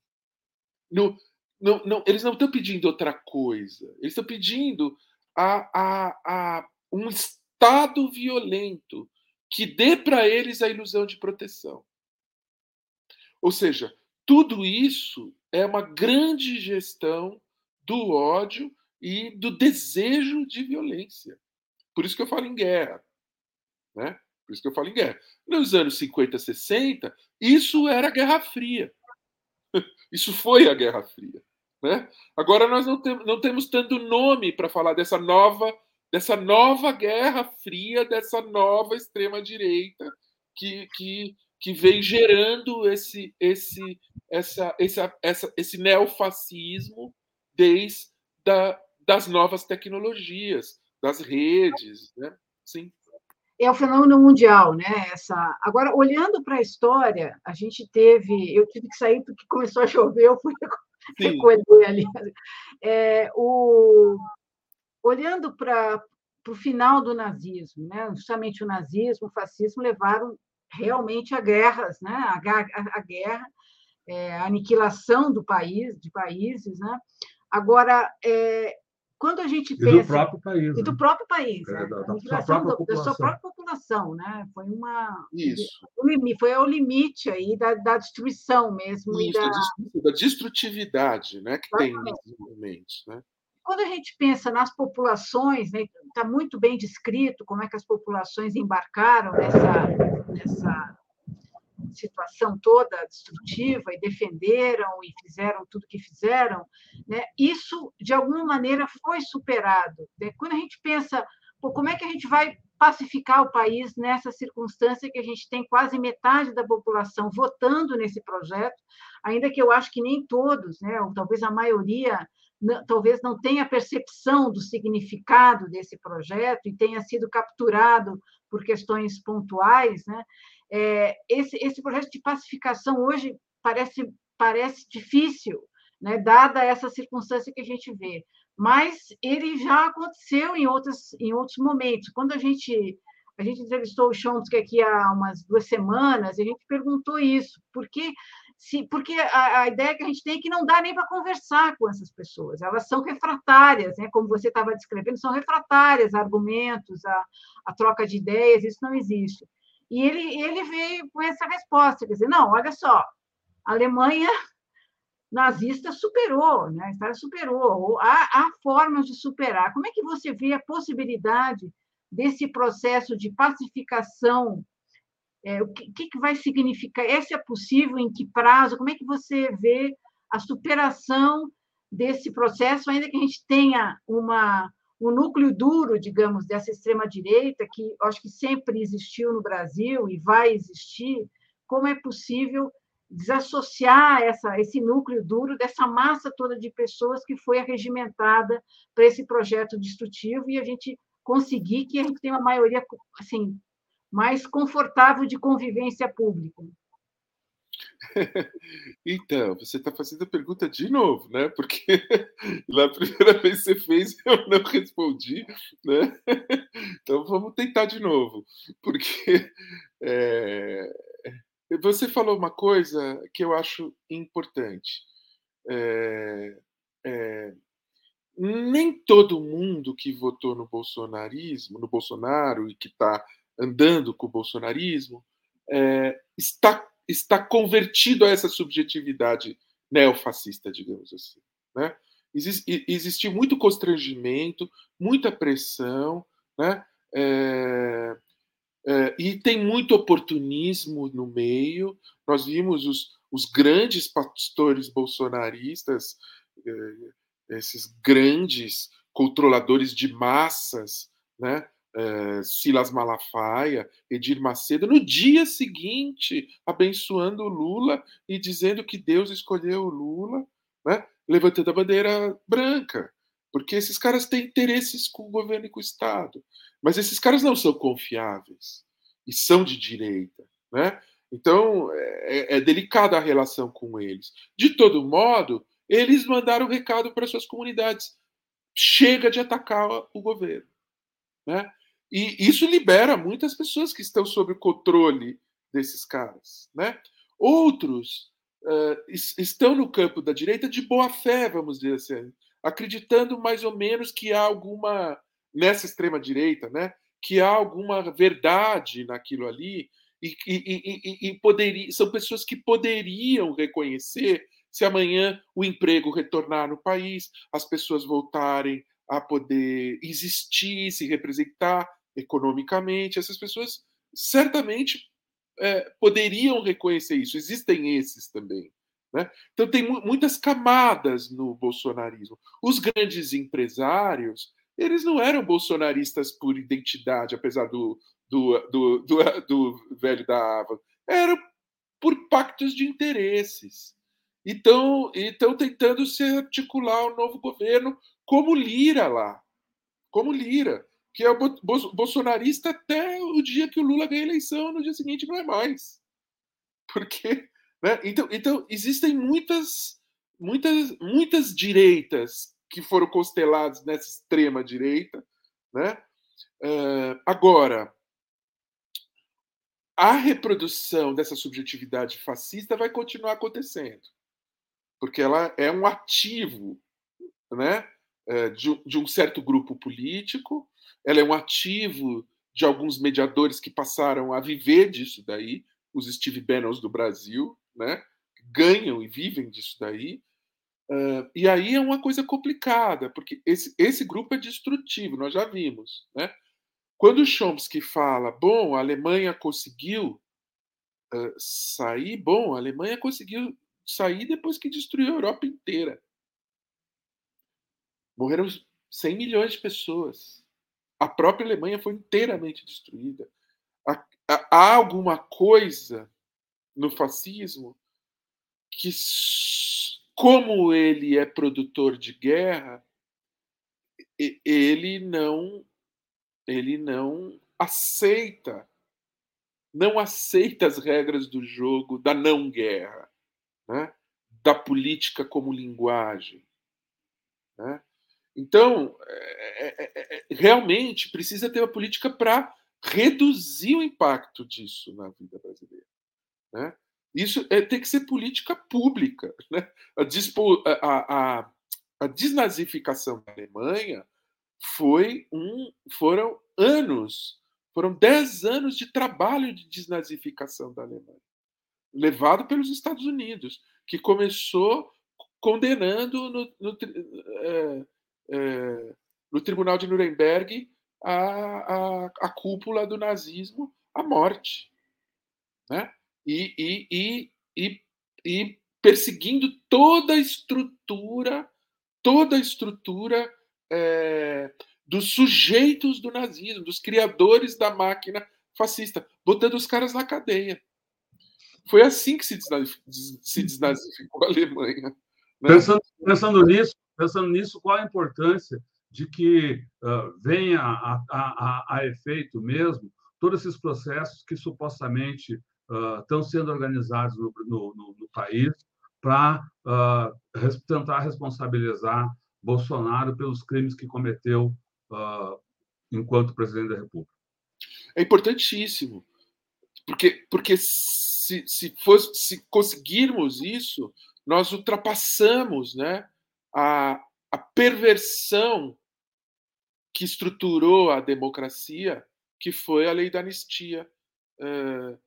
No, não, não, eles não estão pedindo outra coisa. Eles estão pedindo a, a, a um Estado violento que dê para eles a ilusão de proteção. Ou seja, tudo isso é uma grande gestão do ódio e do desejo de violência. Por isso que eu falo em guerra. Né? Por isso que eu falo em guerra. Nos anos 50, 60, isso era a Guerra Fria. Isso foi a Guerra Fria. Né? Agora nós não, tem, não temos tanto nome para falar dessa nova, dessa nova Guerra Fria, dessa nova extrema direita que, que, que vem gerando esse, esse, essa, essa, essa, esse neofascismo desde da, das novas tecnologias, das redes, né? Sim. É o fenômeno mundial, né? Essa. Agora, olhando para a história, a gente teve, eu tive que sair porque começou a chover, eu fui recolher ali. É, o... Olhando para o final do nazismo, né? justamente o nazismo, o fascismo levaram realmente a guerras, né? a, a, a guerra, é, a aniquilação do país, de países. Né? Agora, é, quando a gente pensa... E do próprio país. E do né? próprio país. É, né? da, da, sua própria do, da, sua própria população. Né? Foi uma... Isso. Foi o limite aí da, da destruição mesmo. Isso, e da... da destrutividade né, que Exatamente. tem momentos. Né? Quando a gente pensa nas populações, está né, tá muito bem descrito como é que as populações embarcaram nessa, nessa situação toda destrutiva e defenderam e fizeram tudo que fizeram, né? isso, de alguma maneira, foi superado. Né? Quando a gente pensa, pô, como é que a gente vai pacificar o país nessa circunstância que a gente tem quase metade da população votando nesse projeto, ainda que eu acho que nem todos, né? ou talvez a maioria, talvez não tenha percepção do significado desse projeto e tenha sido capturado por questões pontuais, né? É, esse, esse projeto de pacificação hoje parece, parece difícil, né, dada essa circunstância que a gente vê, mas ele já aconteceu em, outros em outros momentos. Quando a gente, a gente entrevistou o Chomsky aqui há umas duas semanas, a gente perguntou isso, porque, se, porque a, a ideia que a gente tem é que não dá nem para conversar com essas pessoas, elas são refratárias, né, como você estava descrevendo, são refratárias argumentos, a, a troca de ideias, isso não existe. E ele, ele veio com essa resposta, quer dizer, não, olha só, a Alemanha nazista superou, né? A Itália superou, há, há formas de superar. Como é que você vê a possibilidade desse processo de pacificação? É, o que, que vai significar? Esse é possível? Em que prazo? Como é que você vê a superação desse processo, ainda que a gente tenha uma o núcleo duro, digamos, dessa extrema-direita, que acho que sempre existiu no Brasil e vai existir, como é possível desassociar essa, esse núcleo duro dessa massa toda de pessoas que foi arregimentada para esse projeto destrutivo e a gente conseguir que a gente tenha uma maioria assim mais confortável de convivência pública. Então, você está fazendo a pergunta de novo, né? Porque na primeira vez que você fez, eu não respondi, né? Então vamos tentar de novo, porque é, você falou uma coisa que eu acho importante. É, é, nem todo mundo que votou no bolsonarismo, no Bolsonaro e que está andando com o bolsonarismo, é, está está convertido a essa subjetividade neofascista, digamos assim. Né? existiu muito constrangimento, muita pressão, né? É, é, e tem muito oportunismo no meio. Nós vimos os, os grandes pastores bolsonaristas, é, esses grandes controladores de massas, né? É, Silas Malafaia, Edir Macedo, no dia seguinte, abençoando o Lula e dizendo que Deus escolheu o Lula, né, levantando a bandeira branca. Porque esses caras têm interesses com o governo e com o Estado. Mas esses caras não são confiáveis e são de direita. Né? Então, é, é delicada a relação com eles. De todo modo, eles mandaram um recado para suas comunidades: chega de atacar o governo. Né? E isso libera muitas pessoas que estão sob o controle desses caras. Né? Outros uh, estão no campo da direita de boa fé, vamos dizer assim, acreditando mais ou menos que há alguma, nessa extrema-direita, né, que há alguma verdade naquilo ali, e, e, e, e são pessoas que poderiam reconhecer se amanhã o emprego retornar no país, as pessoas voltarem a poder existir, se representar economicamente, essas pessoas certamente é, poderiam reconhecer isso. Existem esses também. Né? Então, tem muitas camadas no bolsonarismo. Os grandes empresários, eles não eram bolsonaristas por identidade, apesar do, do, do, do, do velho da Ava. Eram por pactos de interesses. Então, estão tentando se articular o um novo governo como Lira lá. Como Lira, que é bolsonarista até o dia que o Lula ganha a eleição, no dia seguinte não é mais. Porque. Né? Então, então, existem muitas, muitas, muitas direitas que foram consteladas nessa extrema direita. Né? Uh, agora, a reprodução dessa subjetividade fascista vai continuar acontecendo, porque ela é um ativo né, é, de um certo grupo político, ela é um ativo de alguns mediadores que passaram a viver disso daí, os Steve Bannons do Brasil, né, ganham e vivem disso daí. Uh, e aí é uma coisa complicada, porque esse, esse grupo é destrutivo, nós já vimos. Né? Quando Chomsky fala, bom, a Alemanha conseguiu uh, sair, bom, a Alemanha conseguiu sair depois que destruiu a Europa inteira. Morreram 100 milhões de pessoas. A própria Alemanha foi inteiramente destruída. Há, alguma coisa no fascismo que, como ele é produtor de guerra, ele não ele não aceita não aceita as regras do jogo da não guerra, né? da política como linguagem. Né? Então, é, é, é, é realmente precisa ter uma política para reduzir o impacto disso na vida brasileira. Né? Isso é, tem que ser política pública. Né? A, dispo, a, a, a desnazificação da Alemanha foi um, foram anos, foram dez anos de trabalho de desnazificação da Alemanha, levado pelos Estados Unidos, que começou condenando no, no, é, é, no Tribunal de Nuremberg a, a, a, cúpula do nazismo à morte. Né? E, e, e, e, e perseguindo toda a estrutura, toda a estrutura é, dos sujeitos do nazismo, dos criadores da máquina fascista, botando os caras na cadeia. Foi assim que se, desnazificou a Alemanha. Né? Pensando, pensando, nisso, pensando nisso, qual a importância de que uh, venha a, a, a, efeito mesmo todos esses processos que supostamente uh, estão sendo organizados no, no, no, no país para uh, tentar responsabilizar Bolsonaro pelos crimes que cometeu enquanto presidente da República. É importantíssimo, porque, porque se, se, fosse, se conseguirmos isso, nós ultrapassamos né, a, a perversão que estruturou a democracia, que foi a lei da anistia uh,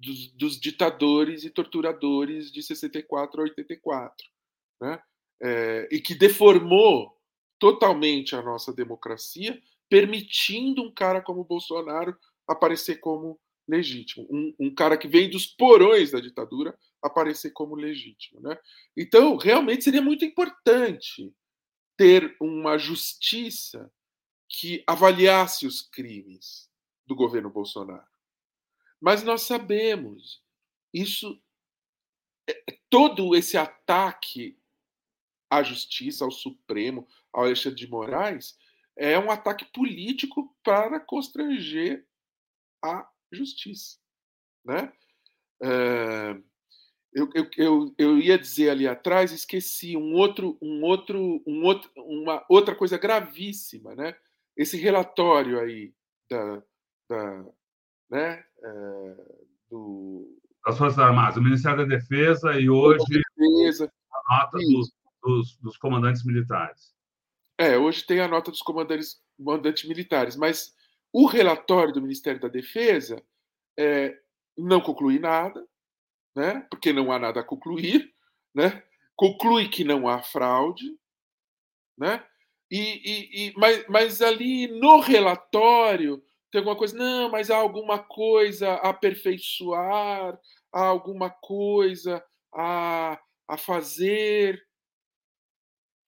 dos, dos, ditadores e torturadores de 64 a 84. Né? é, e que deformou totalmente a nossa democracia, permitindo um cara como Bolsonaro aparecer como legítimo, um, um, cara que vem dos porões da ditadura aparecer como legítimo, né? Então, realmente seria muito importante ter uma justiça que avaliasse os crimes do governo Bolsonaro. Mas nós sabemos isso é, todo esse ataque à justiça, ao Supremo, ao Alexandre de Moraes, é um ataque político para constranger a justiça. Né? É, eu, eu, eu, eu, ia dizer ali atrás, esqueci um outro, um outro, um outro, uma outra coisa gravíssima, né? Esse relatório aí da, da né, é, do das Forças Armadas, o Ministério da Defesa e hoje Defesa. a nota dos, dos, dos comandantes militares. É, hoje tem a nota dos comandantes, comandantes militares, mas o relatório do Ministério da Defesa é, não conclui nada, né? porque não há nada a concluir, né? conclui que não há fraude, né? E, e, e mas, mas ali no relatório tem alguma coisa, não, mas há alguma coisa a aperfeiçoar, há alguma coisa a, a fazer.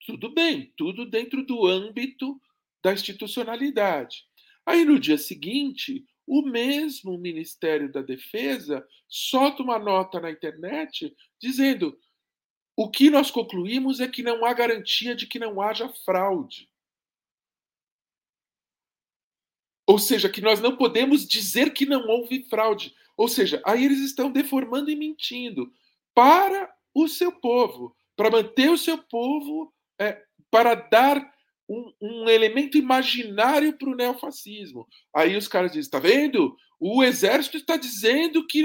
Tudo bem, tudo dentro do âmbito da institucionalidade. Aí no dia seguinte, o mesmo Ministério da Defesa solta uma nota na internet dizendo: o que nós concluímos é que não há garantia de que não haja fraude. Ou seja, que nós não podemos dizer que não houve fraude. Ou seja, aí eles estão deformando e mentindo para o seu povo, para manter o seu povo, é, para dar um, um elemento imaginário para o neofascismo. Aí os caras dizem: está vendo? O exército está dizendo que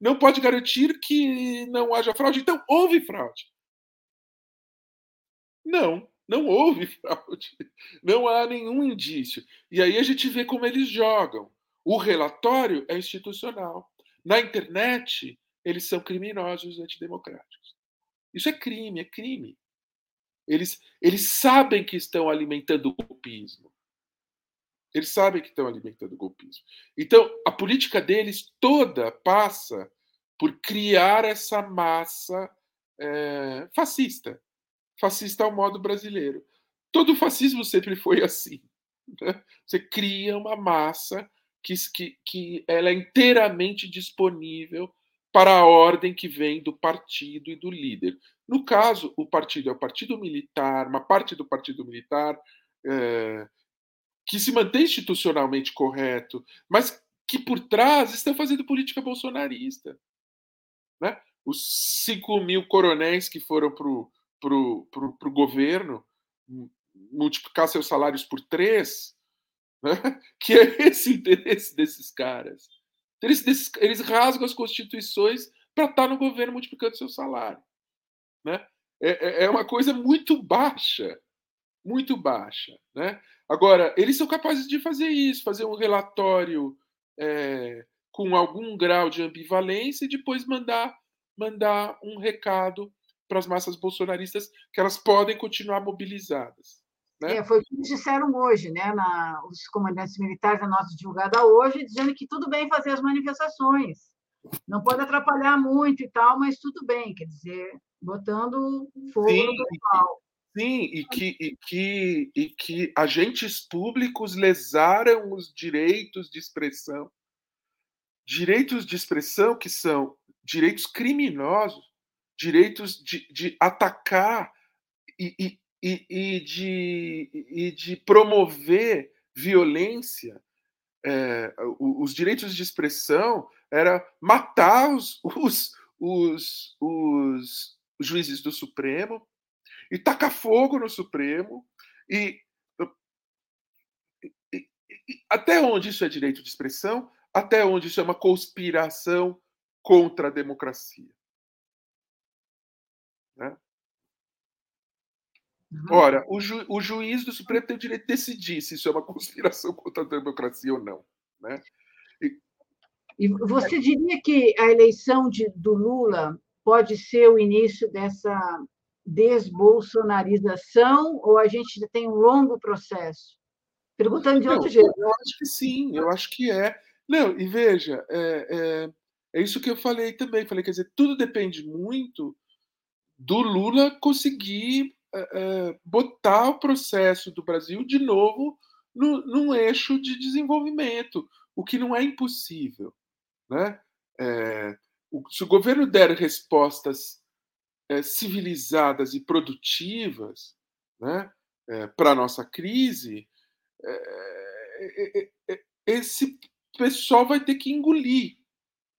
não pode garantir que não haja fraude. Então, houve fraude. Não, não houve fraude. Não há nenhum indício. E aí a gente vê como eles jogam. O relatório é institucional. Na internet, eles são criminosos antidemocráticos. Isso é crime, é crime. Eles, eles sabem que estão alimentando o golpismo. Eles sabem que estão alimentando o golpismo. Então, a política deles toda passa por criar essa massa é, fascista. Fascista ao modo brasileiro. Todo fascismo sempre foi assim. Né? Você cria uma massa que, que, que ela é inteiramente disponível para a ordem que vem do partido e do líder. No caso, o partido é o partido militar, uma parte do partido militar é, que se mantém institucionalmente correto, mas que por trás estão fazendo política bolsonarista. Né? Os 5 mil coronéis que foram para o governo multiplicar seus salários por três, né? que é esse interesse desses caras. Eles, eles rasgam as constituições para estar no governo multiplicando seu salário. Né? É, é, é uma coisa muito baixa, muito baixa. Né? Agora, eles são capazes de fazer isso, fazer um relatório é, com algum grau de ambivalência e depois mandar, mandar um recado para as massas bolsonaristas que elas podem continuar mobilizadas. Né? É, foi o que disseram hoje, né? Na, os comandantes militares, a nossa divulgada hoje, dizendo que tudo bem fazer as manifestações, não pode atrapalhar muito e tal, mas tudo bem, quer dizer, botando fogo sim, no pessoal. Sim, e que, e, que, e que agentes públicos lesaram os direitos de expressão. Direitos de expressão que são direitos criminosos, direitos de, de atacar e, e, e, e, de, e de promover violência. É, os direitos de expressão era matar os, os, os, os juízes do Supremo e tacar fogo no Supremo e, e, e, até onde isso é direito de expressão, até onde isso é uma conspiração contra a democracia. Né? Ora, o, ju, o, juiz do Supremo tem o direito de decidir se isso é uma conspiração contra a democracia ou não. Né? E você diria que a eleição de, do Lula pode ser o início dessa desbolsonarização ou a gente tem um longo processo? Perguntando de outro Não, jeito. Eu acho que sim, eu acho que é. Não, e veja, é, é, é isso que eu falei também. Falei, quer dizer, tudo depende muito do Lula conseguir é, é botar o processo do Brasil de novo no, num eixo de desenvolvimento, o que não é impossível. Né? É, o, se o governo der respostas é, civilizadas e produtivas né, é, para a nossa crise, é, é, é, esse pessoal vai ter que engolir.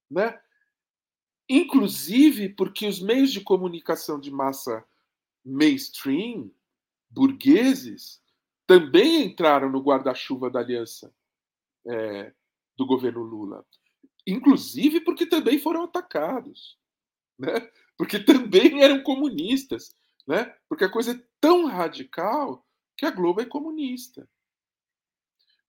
Né? Inclusive porque os meios de comunicação de massa mainstream, burgueses, também entraram no guarda-chuva da aliança do governo Lula inclusive porque também foram atacados, né? porque também eram comunistas, né? porque a coisa é tão radical que a Globo é comunista.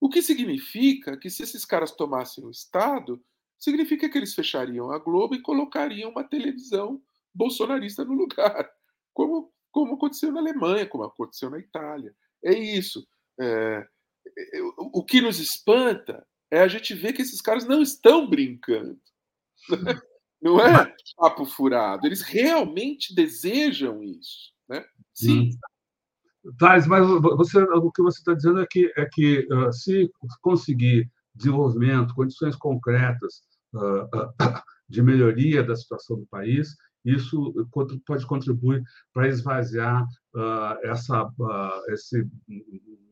O que significa que se esses caras tomassem o Estado, significa que eles fechariam a Globo e colocariam uma televisão bolsonarista no lugar. como, como aconteceu na Alemanha, como aconteceu na Itália. É isso. É, o que nos espanta é a gente ver que esses caras não estão brincando. Né? Não é papo furado. Eles realmente desejam isso. Né? Sim. Thales, mas você, o que você está dizendo é que, é que uh, se conseguir desenvolvimento, condições concretas uh, uh, de melhoria da situação do país, isso pode contribuir para esvaziar essa, esse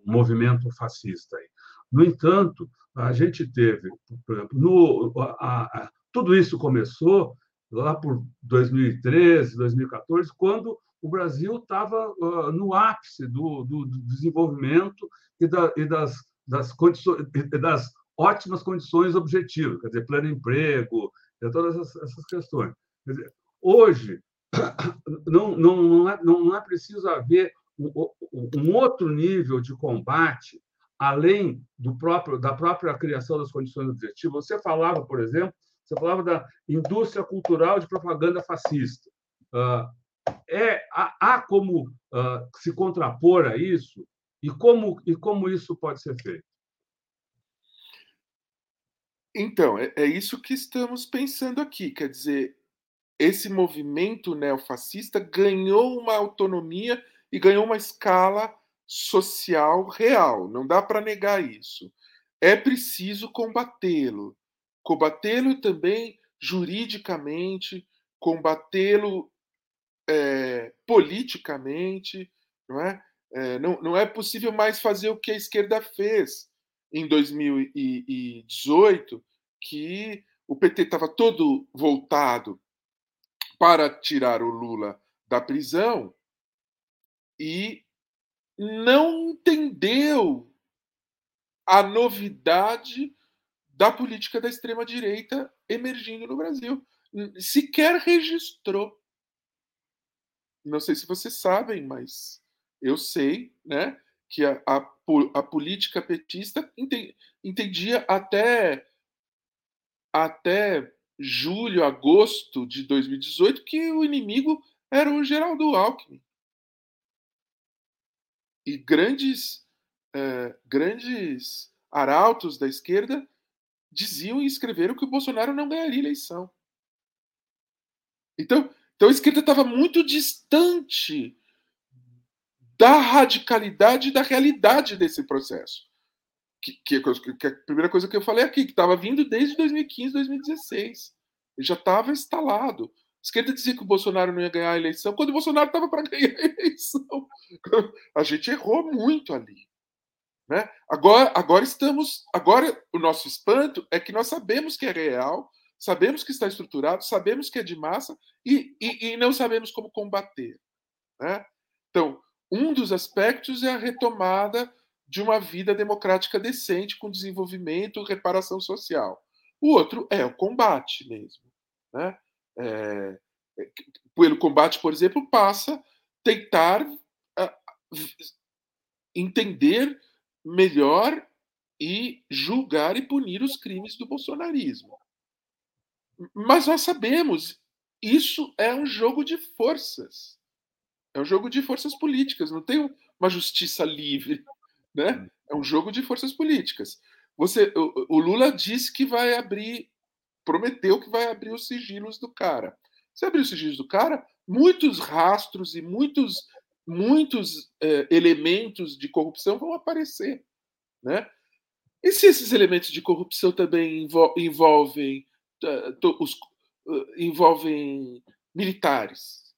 movimento fascista. Aí. No entanto, a gente teve, por exemplo, no, a, a, tudo isso começou lá por 2013, 2014, quando o Brasil estava uh, no ápice do, do, do desenvolvimento e, da, e das, das, condições, das ótimas condições objetivas, quer dizer, pleno emprego, todas essas, essas questões. Dizer, hoje, não, não, não, é, não é preciso haver um, um outro nível de combate além do próprio da própria criação das condições objetivas. Você falava, por exemplo, você falava da indústria cultural de propaganda fascista. Uh, é, há, como uh, se contrapor a isso e como, e como isso pode ser feito? Então, é, é isso que estamos pensando aqui. Quer dizer, esse movimento neofascista ganhou uma autonomia e ganhou uma escala social real. Não dá para negar isso. É preciso combatê-lo. Combatê-lo também juridicamente, combatê-lo é, politicamente, não é? É, não, não é possível mais fazer o que a esquerda fez em 2018, que o PT estava todo voltado para tirar o Lula da prisão e não entendeu a novidade da política da extrema-direita emergindo no Brasil. Sequer registrou não sei se vocês sabem, mas eu sei, né, que a, a, a política petista entendia até até julho, agosto de 2018 que o inimigo era o Geraldo Alckmin. E grandes é, grandes arautos da esquerda diziam e escreveram que o Bolsonaro não ganharia eleição. Então, então a esquerda estava muito distante da radicalidade e da realidade desse processo. Que, que, que, a primeira coisa que eu falei aqui, que estava vindo desde 2015, 2016. Ele já estava instalado. Esquerda dizia que o Bolsonaro não ia ganhar a eleição quando o Bolsonaro estava para ganhar a eleição. A gente errou muito ali. Né? Agora, agora estamos. Agora o nosso espanto é que nós sabemos que é real, sabemos que está estruturado, sabemos que é de massa e, e, e não sabemos como combater. Né? Então, um dos aspectos é a retomada de uma vida democrática decente, com desenvolvimento reparação social. O outro é o combate mesmo. Né? É, é pelo combate, por exemplo, passa tentar entender melhor e julgar e punir os crimes do bolsonarismo. Mas nós sabemos, isso é um jogo de forças. É um jogo de forças políticas, não tem uma justiça livre. Né? É um jogo de forças políticas. Você, o, o Lula disse que vai abrir, prometeu que vai abrir os sigilos do cara. Se abrir os sigilos do cara, muitos rastros e muitos, muitos é, elementos de corrupção vão aparecer. Né? E se esses elementos de corrupção também envolvem os, envolvem militares.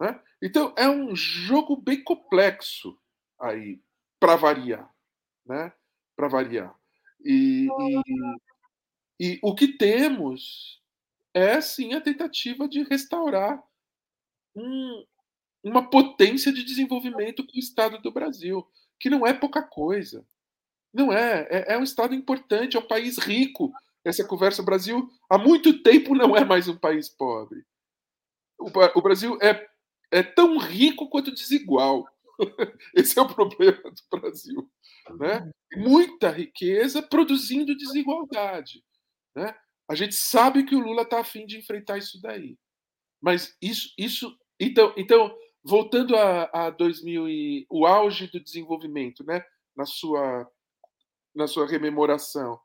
Né? Então é um jogo bem complexo aí para variar, né? Para variar. E, e, e, o que temos é sim a tentativa de restaurar um, uma potência de desenvolvimento com o Estado do Brasil, que não é pouca coisa. Não é, é, é um Estado importante, é um país rico essa conversa. O Brasil, há muito tempo, não é mais um país pobre. O, o Brasil é, é tão rico quanto desigual. Esse é o problema do Brasil. Né? Muita riqueza produzindo desigualdade. Né? A gente sabe que o Lula está afim de enfrentar isso daí. Mas isso, isso, Então, então voltando a, a 2000 e o auge do desenvolvimento, né? Na sua na sua rememoração.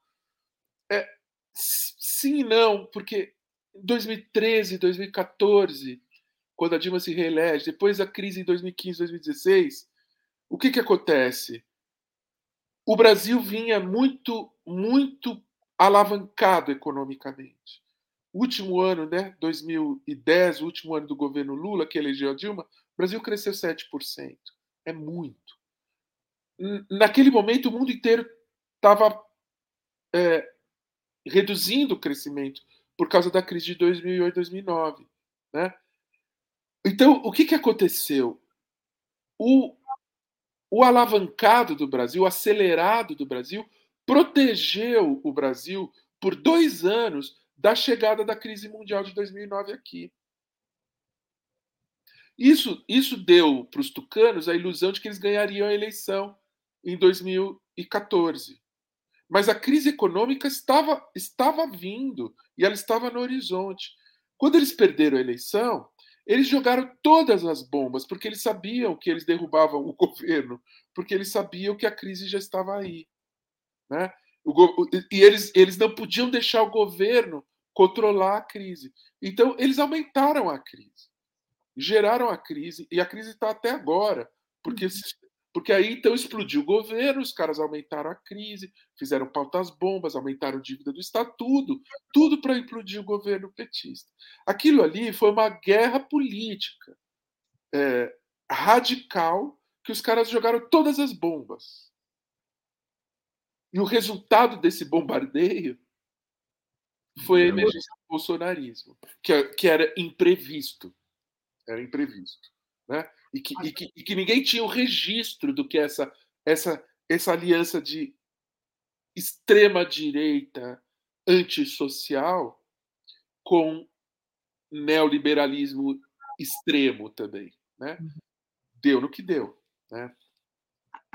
É, sim e não, porque em 2013, 2014, quando a Dilma se reelege, depois da crise em 2015, 2016, o que, que acontece? O Brasil vinha muito, muito alavancado economicamente. Último ano, né, 2010, o último ano do governo Lula, que elegeu a Dilma, o Brasil cresceu 7%. É muito. Naquele momento, o mundo inteiro estava é, reduzindo o crescimento por causa da crise de 2008, 2009. Né? Então, o que, que aconteceu? O, o alavancado do Brasil, o acelerado do Brasil, protegeu o Brasil por dois anos da chegada da crise mundial de 2009 aqui. Isso, isso deu para os tucanos a ilusão de que eles ganhariam a eleição em 2014. Mas a crise econômica estava, estava vindo e ela estava no horizonte. Quando eles perderam a eleição, eles jogaram todas as bombas, porque eles sabiam que eles derrubavam o governo, porque eles sabiam que a crise já estava aí. Né? e eles, eles não podiam deixar o governo controlar a crise. Então, eles aumentaram a crise, geraram a crise, e a crise está até agora, porque uhum. Porque aí então explodiu o governo, os caras aumentaram a crise, fizeram pautas bombas, aumentaram a dívida do Estado, tudo, tudo para implodir o governo petista. Aquilo ali foi uma guerra política é, radical que os caras jogaram todas as bombas. E o resultado desse bombardeio foi a emergência do bolsonarismo, que, que era imprevisto. Era imprevisto. Né? e que, e que, e que ninguém tinha o registro do que essa, essa, essa aliança de extrema direita antissocial com neoliberalismo extremo também, né? Uhum. Deu no que deu, né?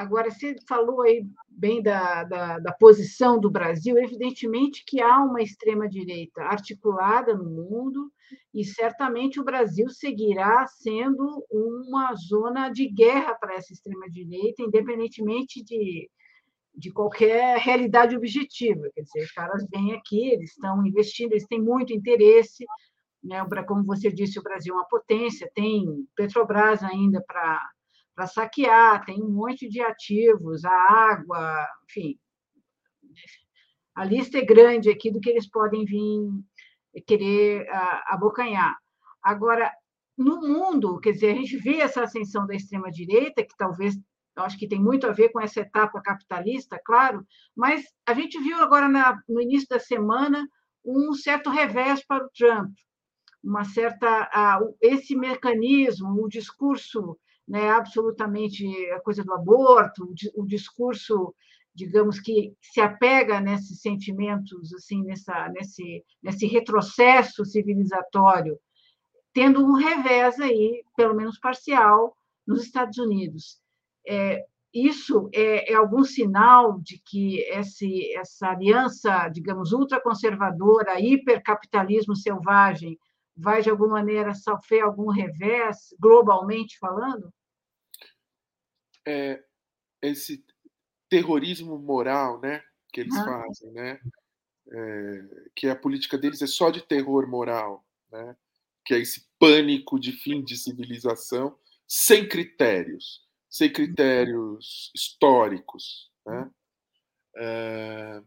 Agora, você falou aí bem da, da, da, posição do Brasil, evidentemente que há uma extrema-direita articulada no mundo, e certamente o Brasil seguirá sendo uma zona de guerra para essa extrema-direita, independentemente de, de qualquer realidade objetiva. Quer dizer, os caras vêm aqui, eles estão investindo, eles têm muito interesse. Né? Como você disse, o Brasil é uma potência, tem Petrobras ainda para para saquear, tem um monte de ativos, a água, enfim. A lista é grande aqui do que eles podem vir querer abocanhar. Agora, no mundo, quer dizer, a gente vê essa ascensão da extrema-direita, que talvez, acho que tem muito a ver com essa etapa capitalista, claro, mas a gente viu agora na, no início da semana um certo revés para o Trump, uma certa esse mecanismo, o discurso né, absolutamente a coisa do aborto, o discurso, digamos que se apega nesses sentimentos, assim, nessa, nesse, nesse retrocesso civilizatório, tendo um revés aí, pelo menos parcial, nos Estados Unidos. É, isso é, é, algum sinal de que esse, essa aliança, digamos, ultraconservadora, hipercapitalismo selvagem, vai, de alguma maneira, sofrer algum revés, globalmente falando? É, esse terrorismo moral né, que eles ah. fazem, né? É, que a política deles é só de terror moral, né? que é esse pânico de fim de civilização sem critérios, sem critérios históricos. Né? É,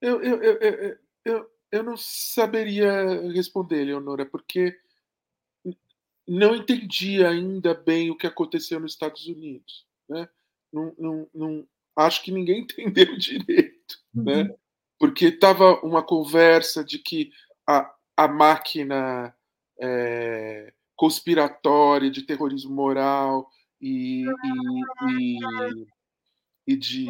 eu, eu, eu, eu, eu não saberia responder, Leonora, porque não entendi ainda bem o que aconteceu nos Estados Unidos. Né? Não, não, não, acho que ninguém entendeu direito, né? uhum. né? porque estava uma conversa de que a, a máquina é, conspiratória de terrorismo moral e, e, e, e de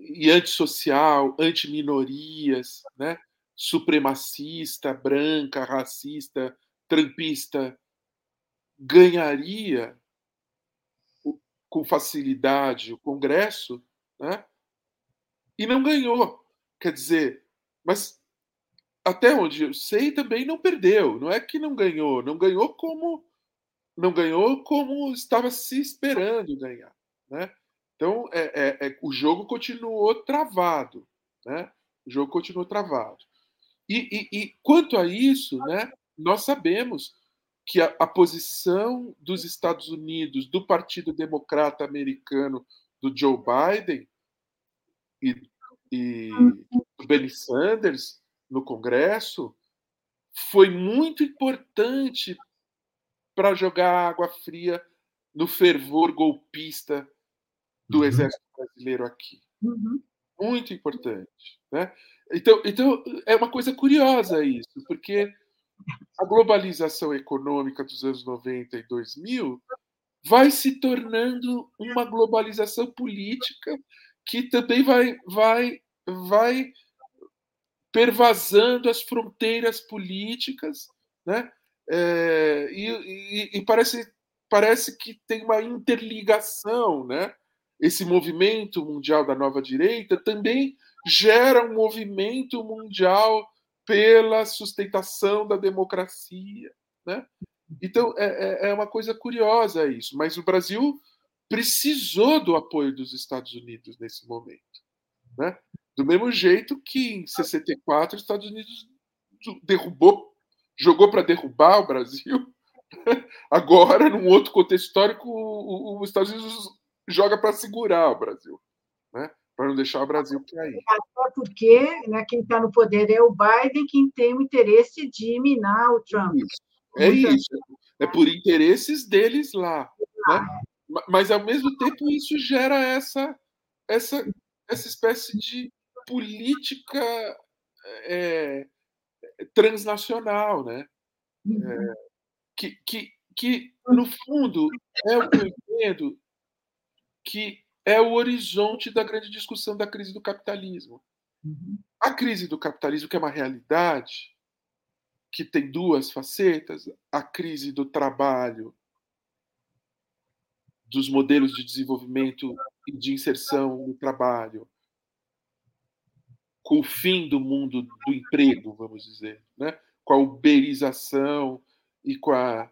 e antissocial, anti-minorias, né? supremacista, branca, racista, trampista, ganharia com facilidade o Congresso, né? e não ganhou. Quer dizer, mas até onde eu sei também não perdeu. Não é que não ganhou, não ganhou como não ganhou como estava se esperando ganhar, né? Então, é, é, é, o jogo continuou travado, né? O jogo continuou travado. E, e, e quanto a isso, né? Nós sabemos que a, a, posição dos Estados Unidos, do Partido Democrata Americano, do Joe Biden e, e do Bernie Sanders no Congresso foi muito importante para jogar água fria no fervor golpista do uhum. exército brasileiro aqui. Uhum. Muito importante. Né? Então, então, é uma coisa curiosa isso, porque a globalização econômica dos anos 90 e 2000 vai se tornando uma globalização política que também vai, vai, vai pervasando as fronteiras políticas, né? É, e, e, e, parece, parece que tem uma interligação, né? Esse movimento mundial da nova direita também gera um movimento mundial pela sustentação da democracia, né? Então é, é, é uma coisa curiosa isso, mas o Brasil precisou do apoio dos Estados Unidos nesse momento, né? Do mesmo jeito que em 64 os Estados Unidos derrubou jogou para derrubar o Brasil. Agora, num outro contexto histórico, os Estados Unidos joga para segurar o Brasil, né? para não deixar o Brasil cair. Até porque né, quem está no poder é o Biden, quem tem o interesse de minar o Trump. Isso. É isso. É por interesses deles lá. Né? Mas, ao mesmo tempo, isso gera essa, essa, essa espécie de política é, transnacional, né? Uhum. É, que, que, que, no fundo, é o que eu entendo que é o horizonte da grande discussão da crise do capitalismo. Uhum. A crise do capitalismo, que é uma realidade, que tem duas facetas: a crise do trabalho, dos modelos de desenvolvimento e de inserção no trabalho, com o fim do mundo do emprego, vamos dizer, né? com a uberização e com a,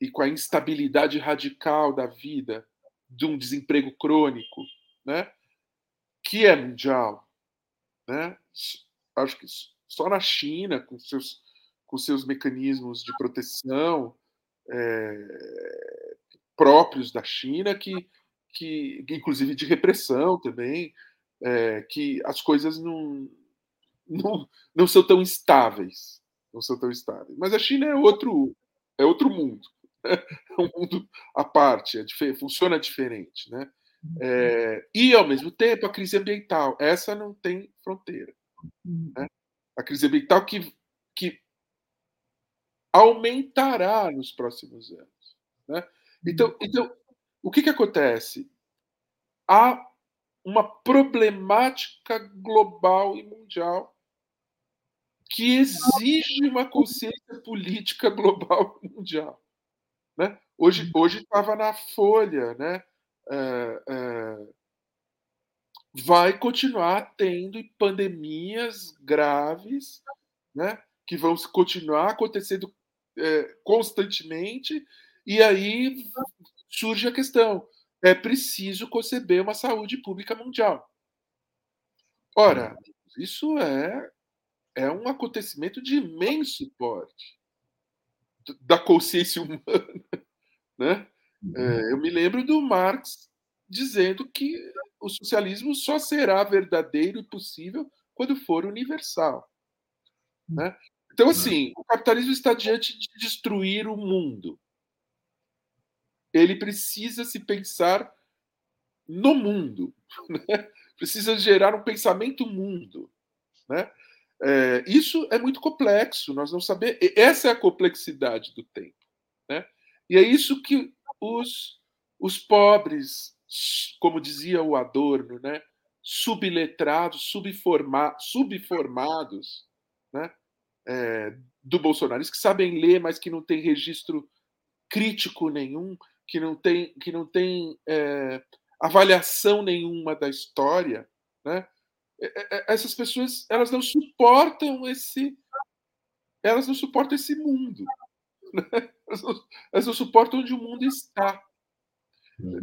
e com a instabilidade radical da vida, de um desemprego crônico, né? que é mundial. Né? Acho que só na China, com seus, com seus mecanismos de proteção é, próprios da China, que, que, inclusive de repressão também, é, que as coisas não, não, não são tão estáveis. Não são tão estáveis. Mas a China é outro, é outro mundo. É um mundo à parte, é diferente, funciona diferente. Né? É, e, ao mesmo tempo, a crise ambiental. Essa não tem fronteira. Né? A crise ambiental que, que aumentará nos próximos anos. Né? Então, então, o que, que acontece? Há uma problemática global e mundial que exige uma consciência política global e mundial. Né? Hoje hoje estava na Folha, né? É, é, vai continuar tendo pandemias graves, né? Que vão continuar acontecendo é, constantemente e aí surge a questão: é preciso conceber uma saúde pública mundial. Ora, isso é, é um acontecimento de imenso porte da consciência humana. Né? É, eu me lembro do Marx dizendo que o socialismo só será verdadeiro e possível quando for universal. Né? Então, assim, o capitalismo está diante de destruir o mundo ele precisa se pensar no mundo, né? precisa gerar um pensamento mundo. Né? É, isso é muito complexo, nós não sabemos. Essa é a complexidade do tempo. Né? E é isso que os, os pobres, como dizia o Adorno, né? subletrados, subforma, subformados né? É, do Bolsonaro, que sabem ler, mas que não têm registro crítico nenhum, que não tem, que não tem é, avaliação nenhuma da história, né? essas pessoas elas não suportam esse elas não suportam esse mundo né? elas não, suportam onde o mundo está. Uhum.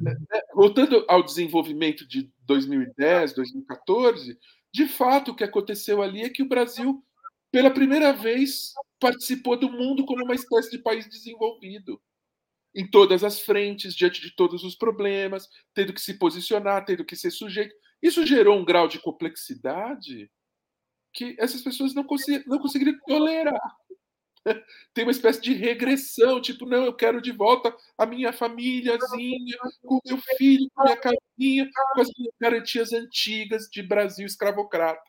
Voltando ao desenvolvimento de 2010, 2014, de fato o que aconteceu ali é que o Brasil, pela primeira vez, participou do mundo como uma espécie de país desenvolvido em todas as frentes, diante de todos os problemas, tendo que se posicionar, tendo que ser sujeito. Isso gerou um grau de complexidade que essas pessoas não, consegui, não conseguiriam tolerar. Tem uma espécie de regressão, tipo, não, eu quero de volta a minha famíliazinha, com meu filho, com minha casinha, com as minhas garantias antigas de Brasil escravocrata.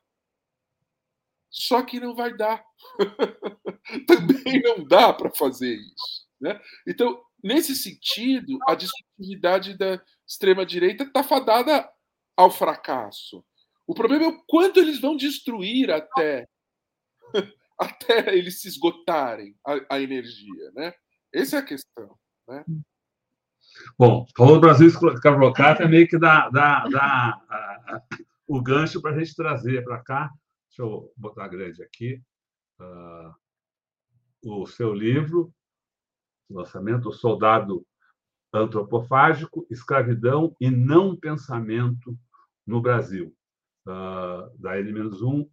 Só que não vai dar. Também não dá para fazer isso. Né? Então, Nesse sentido, a discutividade da extrema-direita está fadada ao fracasso. O problema é o quanto eles vão destruir até, até eles se esgotarem a, a energia. Né? Essa é a questão. Né? Bom, falou do Brasil escravocrata, é meio que dá, dá, dá a, a, o gancho para a gente trazer para cá. Deixa eu botar grande aqui. Uh, o seu livro, lançamento, o soldado antropofágico, escravidão e não pensamento no Brasil, uh, da N-1,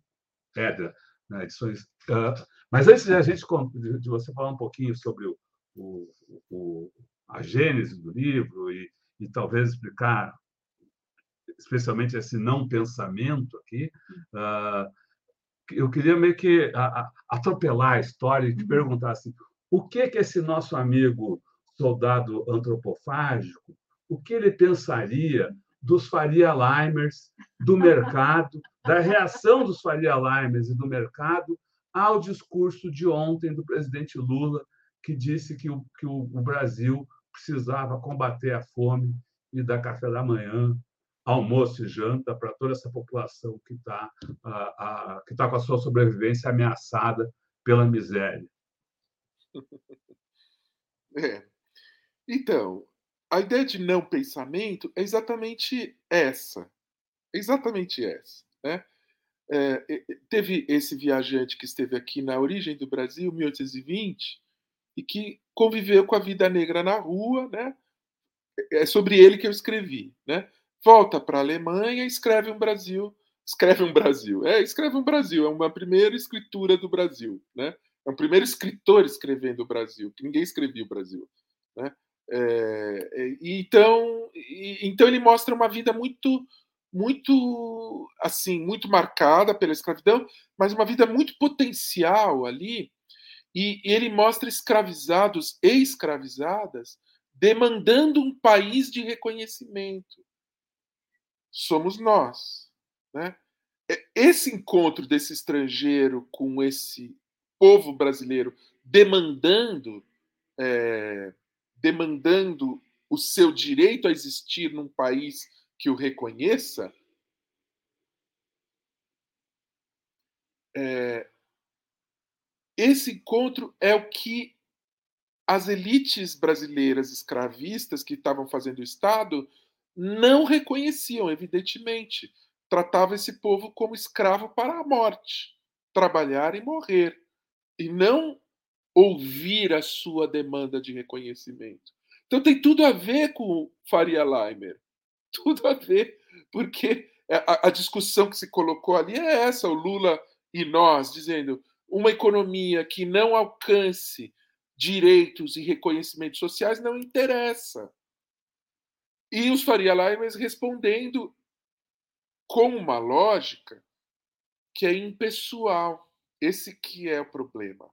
Edra, né, edições. Uh, mas antes de a gente de você falar um pouquinho sobre o, o, o a gênese do livro e, e talvez explicar especialmente esse não pensamento aqui, uh, eu queria meio que atropelar a história e te perguntar assim, o que que esse nosso amigo soldado antropofágico, o que ele pensaria dos Faria Limers, do mercado, da reação dos Faria Limers e do mercado ao discurso de ontem do presidente Lula, que disse que o, que o, Brasil precisava combater a fome e dar café da manhã, almoço e janta para toda essa população que está que tá com a sua sobrevivência ameaçada pela miséria. É. Então, a ideia de não pensamento é exatamente essa. É exatamente essa. Né? É, teve esse viajante que esteve aqui na origem do Brasil, 1820, e que conviveu com a vida negra na rua, né? É sobre ele que eu escrevi, né? Volta para a Alemanha, escreve um Brasil, escreve um Brasil, é, escreve um Brasil, é uma primeira escritura do Brasil, né? É o primeiro escritor escrevendo o Brasil, que ninguém escrevia o Brasil. Né? É, é então, então ele mostra uma vida muito, muito assim, muito marcada pela escravidão, mas uma vida muito potencial ali. E, ele mostra escravizados e escravizadas demandando um país de reconhecimento. Somos nós, né? Esse encontro desse estrangeiro com esse povo brasileiro demandando é, demandando o seu direito a existir num país que o reconheça, é, esse encontro é o que as elites brasileiras escravistas que estavam fazendo o Estado não reconheciam, evidentemente. Tratavam esse povo como escravo para a morte, trabalhar e morrer e não ouvir a sua demanda de reconhecimento. Então tem tudo a ver com Faria Leimer. Tudo a ver, porque a, a discussão que se colocou ali é essa: o Lula e nós dizendo uma economia que não alcance direitos e reconhecimentos sociais não interessa. E os Faria Limers respondendo com uma lógica que é impessoal. Esse que é o problema.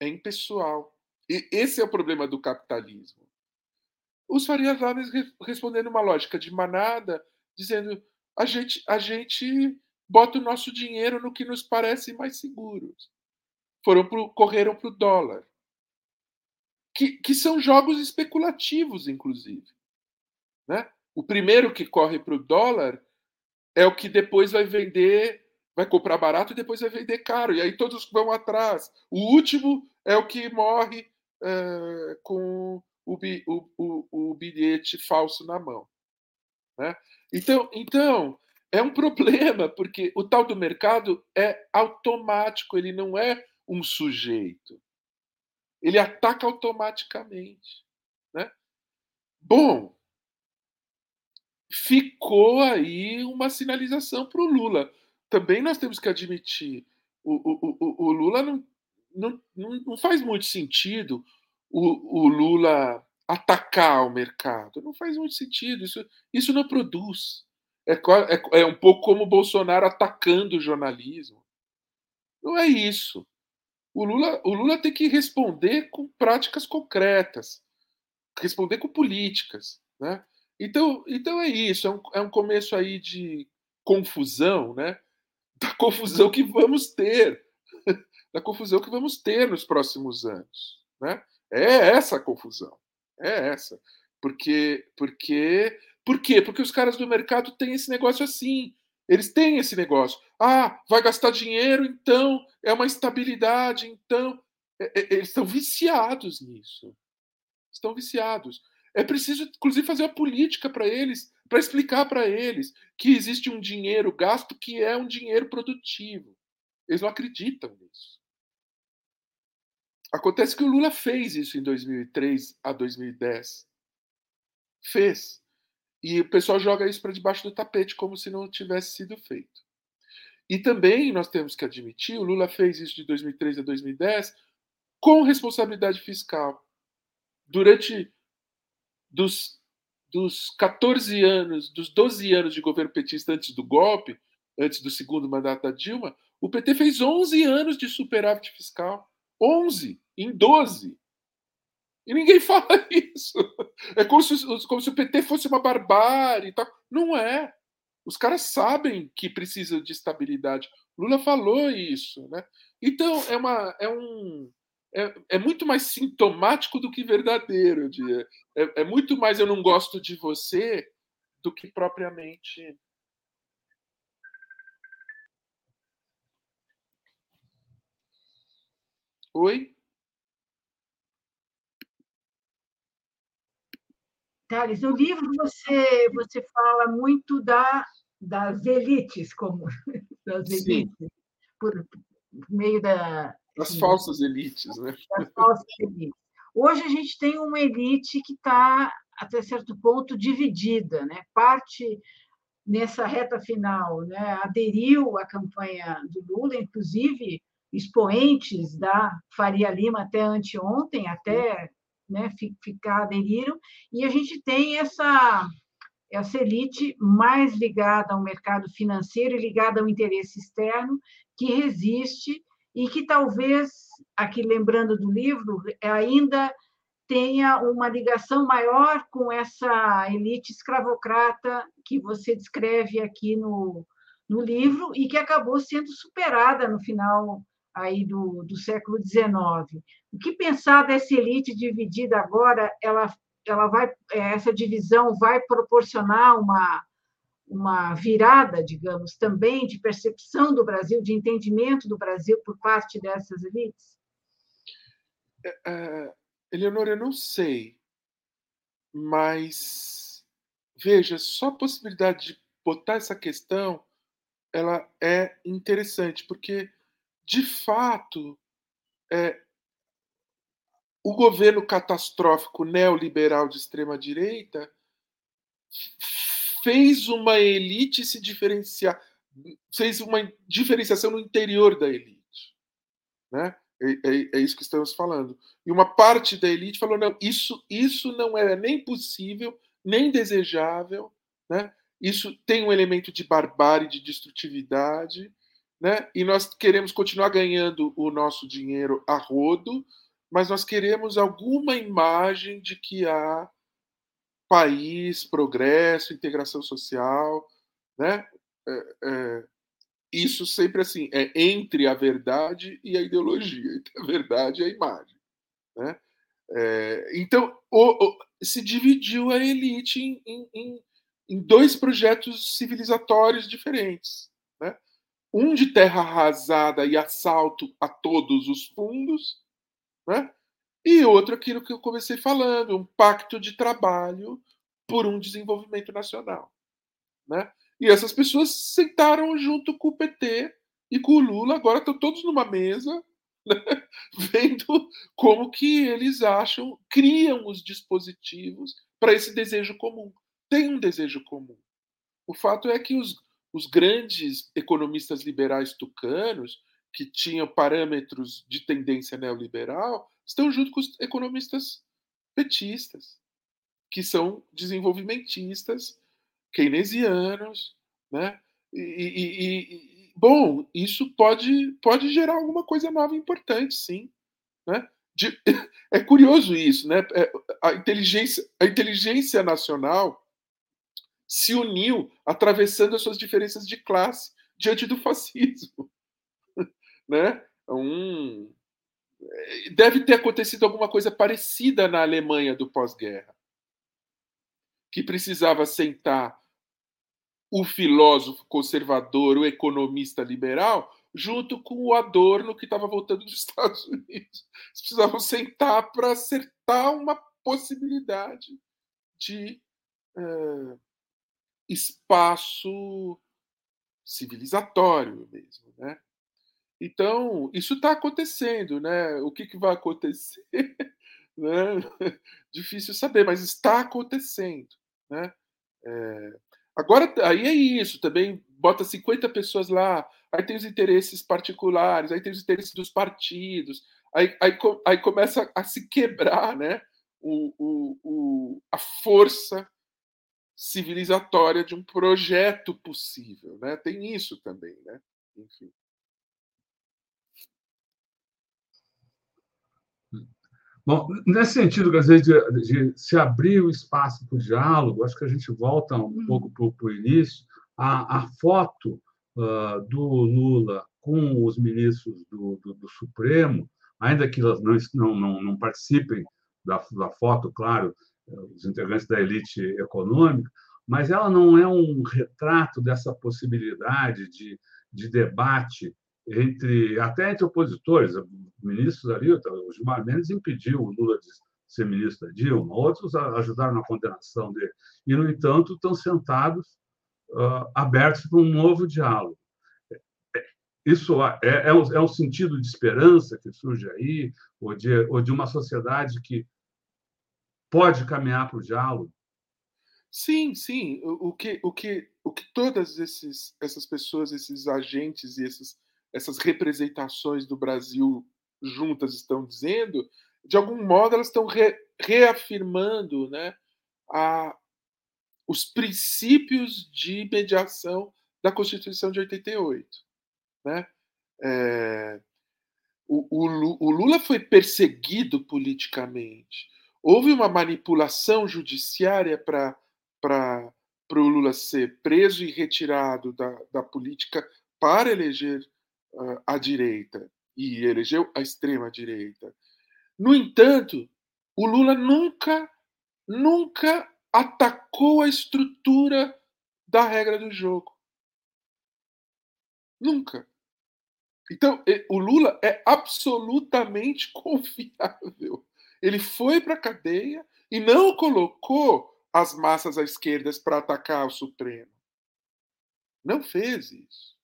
É impessoal. E esse é o problema do capitalismo. Os Farias Lames respondendo uma lógica de manada, dizendo a gente, a gente bota o nosso dinheiro no que nos parece mais seguro. Foram pro, correram para o dólar. Que, que são jogos especulativos, inclusive. Né? O primeiro que corre para o dólar é o que depois vai vender vai comprar barato e depois vai vender caro. E aí todos vão atrás. O último é o que morre é, com o, o, o, o, bilhete falso na mão. Né? Então, então, é um problema, porque o tal do mercado é automático, ele não é um sujeito. Ele ataca automaticamente. Né? Bom, ficou aí uma sinalização para o Lula. Também nós temos que admitir, o, o, o, o Lula não, não, não faz muito sentido o, o Lula atacar o mercado. Não faz muito sentido. Isso, isso não produz. É, é, é um pouco como o Bolsonaro atacando o jornalismo. Não é isso. O Lula, o Lula tem que responder com práticas concretas, responder com políticas. Né? Então, então é isso. É um, é um começo aí de confusão, né? da confusão que vamos ter, da confusão que vamos ter nos próximos anos. Né? É essa a confusão. É essa. Porque, porque, por quê? Porque os caras do mercado têm esse negócio assim. Eles têm esse negócio. Ah, vai gastar dinheiro, então é uma instabilidade, então. É, é, eles estão viciados nisso. Estão viciados. É preciso, inclusive, fazer uma política para eles, para explicar para eles que existe um dinheiro gasto que é um dinheiro produtivo. Eles não acreditam nisso. Acontece que o Lula fez isso em 2003 a 2010. Fez. E o pessoal joga isso para debaixo do tapete, como se não tivesse sido feito. E também nós temos que admitir, o Lula fez isso de 2003 a 2010 com responsabilidade fiscal. Durante dos, dos 14 anos, dos 12 anos de governo petista antes do golpe, antes do segundo mandato da Dilma, o PT fez 11 anos de superávit fiscal. 11 em 12. E ninguém fala isso. É como se, como se o PT fosse uma barbárie. Tal. Não é. Os caras sabem que precisam de estabilidade. Lula falou isso. Né? Então, é, uma, é, um, é, é muito mais sintomático do que verdadeiro. É, é muito mais eu não gosto de você do que propriamente Oi? Thales, no livro você, você fala muito da, das elites, como das elites, por, por, meio da. Das falsas elites, né? Das falsas elites. Hoje a gente tem uma elite que está, até certo ponto, dividida, né? Parte nessa reta final, né? aderiu à campanha do Lula, inclusive expoentes da Faria Lima até anteontem, até né, ficar aderiram, e a gente tem essa, essa elite mais ligada ao mercado financeiro e ligada ao interesse externo, que resiste e que talvez, aqui lembrando do livro, ainda tenha uma ligação maior com essa elite escravocrata que você descreve aqui no, no livro e que acabou sendo superada no final aí do, do século XIX. O que pensar dessa elite dividida agora? Ela, ela vai, é, essa divisão vai proporcionar uma, uma virada, digamos, também de percepção do Brasil, de entendimento do Brasil por parte dessas elites? É, é Eleonora, eu não sei, mas veja, só a possibilidade de botar essa questão, ela é interessante, porque de fato, é, o governo catastrófico neoliberal de extrema-direita fez uma elite se diferenciar, fez uma diferenciação no interior da elite. Né? É, é, é, isso que estamos falando. E uma parte da elite falou: não, isso, isso não é nem possível, nem desejável. Né? Isso tem um elemento de barbárie, de destrutividade, né? E nós queremos continuar ganhando o nosso dinheiro a rodo, mas nós queremos alguma imagem de que há país, progresso, integração social, né? É, é, isso sempre assim é entre a verdade e a ideologia, entre a verdade e a imagem, né? É, então o, o, se dividiu a elite em, em, em dois projetos civilizatórios diferentes um de terra arrasada e assalto a todos os fundos, né? e outro aquilo que eu comecei falando, um pacto de trabalho por um desenvolvimento nacional. Né? E essas pessoas sentaram junto com o PT e com o Lula, agora estão todos numa mesa né? vendo como que eles acham, criam os dispositivos para esse desejo comum. Tem um desejo comum. O fato é que os, os grandes economistas liberais tucanos, que tinham parâmetros de tendência neoliberal, estão junto com os economistas petistas, que são desenvolvimentistas, keynesianos, né? E, e, e, bom, isso pode, pode gerar alguma coisa nova importante, sim. Né? De, é curioso isso, né? É, a inteligência, a inteligência nacional se uniu atravessando as suas diferenças de classe diante do fascismo, né? Um, deve ter acontecido alguma coisa parecida na Alemanha do pós-guerra, que precisava sentar o filósofo conservador, o economista liberal, junto com o Adorno que estava voltando dos Estados Unidos. Eles precisavam sentar para acertar uma possibilidade de é, espaço civilizatório mesmo, né? Então, isso está acontecendo, né? O que, que vai acontecer? né? Difícil saber, mas está acontecendo, né? É... Agora, aí é isso, também bota 50 pessoas lá, aí tem os interesses particulares, aí tem os interesses dos partidos, aí, aí, aí começa a se quebrar, né? O, o, o, a força civilizatória de um projeto possível, né? Tem isso também, né? Enfim. Bom, nesse sentido, às vezes, de, de, se abrir o espaço para o diálogo, acho que a gente volta um uhum. pouco para o início. A, a foto uh, do Lula com os ministros do, do, do, Supremo, ainda que elas não, não, não participem da, da foto, claro, os integrantes da elite econômica, mas ela não é um retrato dessa possibilidade de, de debate entre até entre opositores, ministros ali, o Gilmar Mendes impediu o Lula de ser ministro da Dilma, outros ajudaram na condenação dele. E, no entanto, estão sentados uh, abertos para um novo diálogo. Isso é, é, um, é um sentido de esperança que surge aí, ou de, ou de uma sociedade que pode caminhar para o diálogo? Sim, sim. O, que, o, que, o que todas esses, essas pessoas, esses agentes e esses essas representações do Brasil juntas estão dizendo, de algum modo elas estão re, reafirmando né, a, os princípios de mediação da Constituição de 88. Né? É, o, o, o Lula foi perseguido politicamente. Houve uma manipulação judiciária para o Lula ser preso e retirado da, da política para eleger a direita e elegeu a extrema direita. No entanto, o Lula nunca, nunca atacou a estrutura da regra do jogo. Nunca. Então, o Lula é absolutamente confiável. Ele foi para a cadeia e não colocou as massas à esquerda para atacar o Supremo. Não fez isso.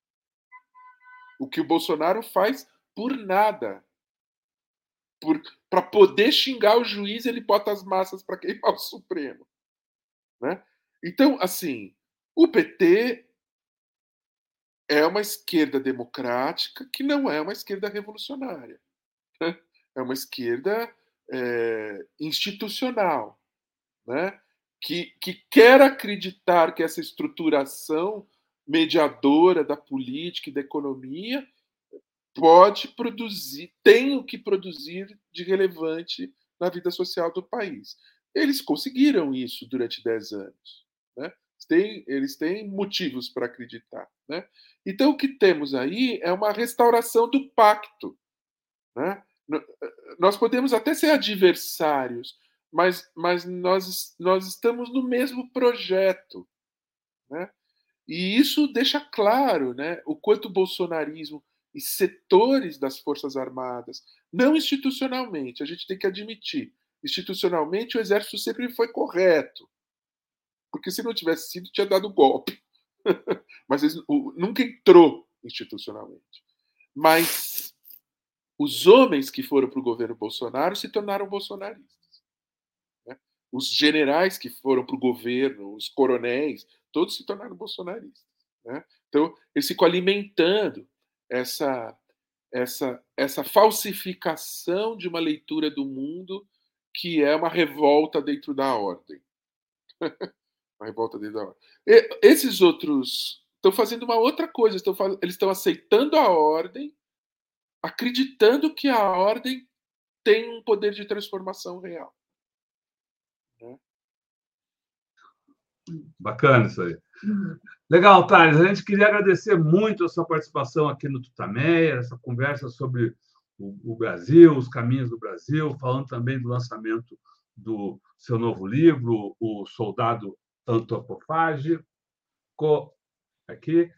O que o Bolsonaro faz por nada. Para poder xingar o juiz, ele bota as massas para queimar o Supremo. Né? Então, assim, o PT é uma esquerda democrática que não é uma esquerda revolucionária. Né? É uma esquerda é, institucional, né? que, que quer acreditar que essa estruturação mediadora da política e da economia, pode produzir, tem o que produzir de relevante na vida social do país. Eles conseguiram isso durante 10 anos. Né? Tem, eles têm motivos para acreditar. Né? Então, o que temos aí é uma restauração do pacto. Né? Nós podemos até ser adversários, mas, mas nós, nós estamos no mesmo projeto. Né? E isso deixa claro né, o quanto o bolsonarismo e setores das Forças Armadas, não institucionalmente, a gente tem que admitir, institucionalmente o exército sempre foi correto. Porque se não tivesse sido, tinha dado golpe. Mas nunca entrou institucionalmente. Mas os homens que foram para o governo Bolsonaro se tornaram bolsonaristas. Né? Os generais que foram para o governo, os coronéis, todos se tornaram bolsonaristas. Né? Então, eles ficam alimentando essa, essa, essa falsificação de uma leitura do mundo que é uma revolta dentro da ordem. uma revolta dentro da ordem. E esses outros estão fazendo uma outra coisa, estão, eles estão aceitando a ordem, acreditando que a ordem tem um poder de transformação real. Né? Bacana isso aí. Uhum. Legal, Thales. A gente queria agradecer muito a sua participação aqui no Tutameia, essa conversa sobre o, o Brasil, os caminhos do Brasil, falando também do lançamento do seu novo livro, O Soldado Antropofágico, aqui.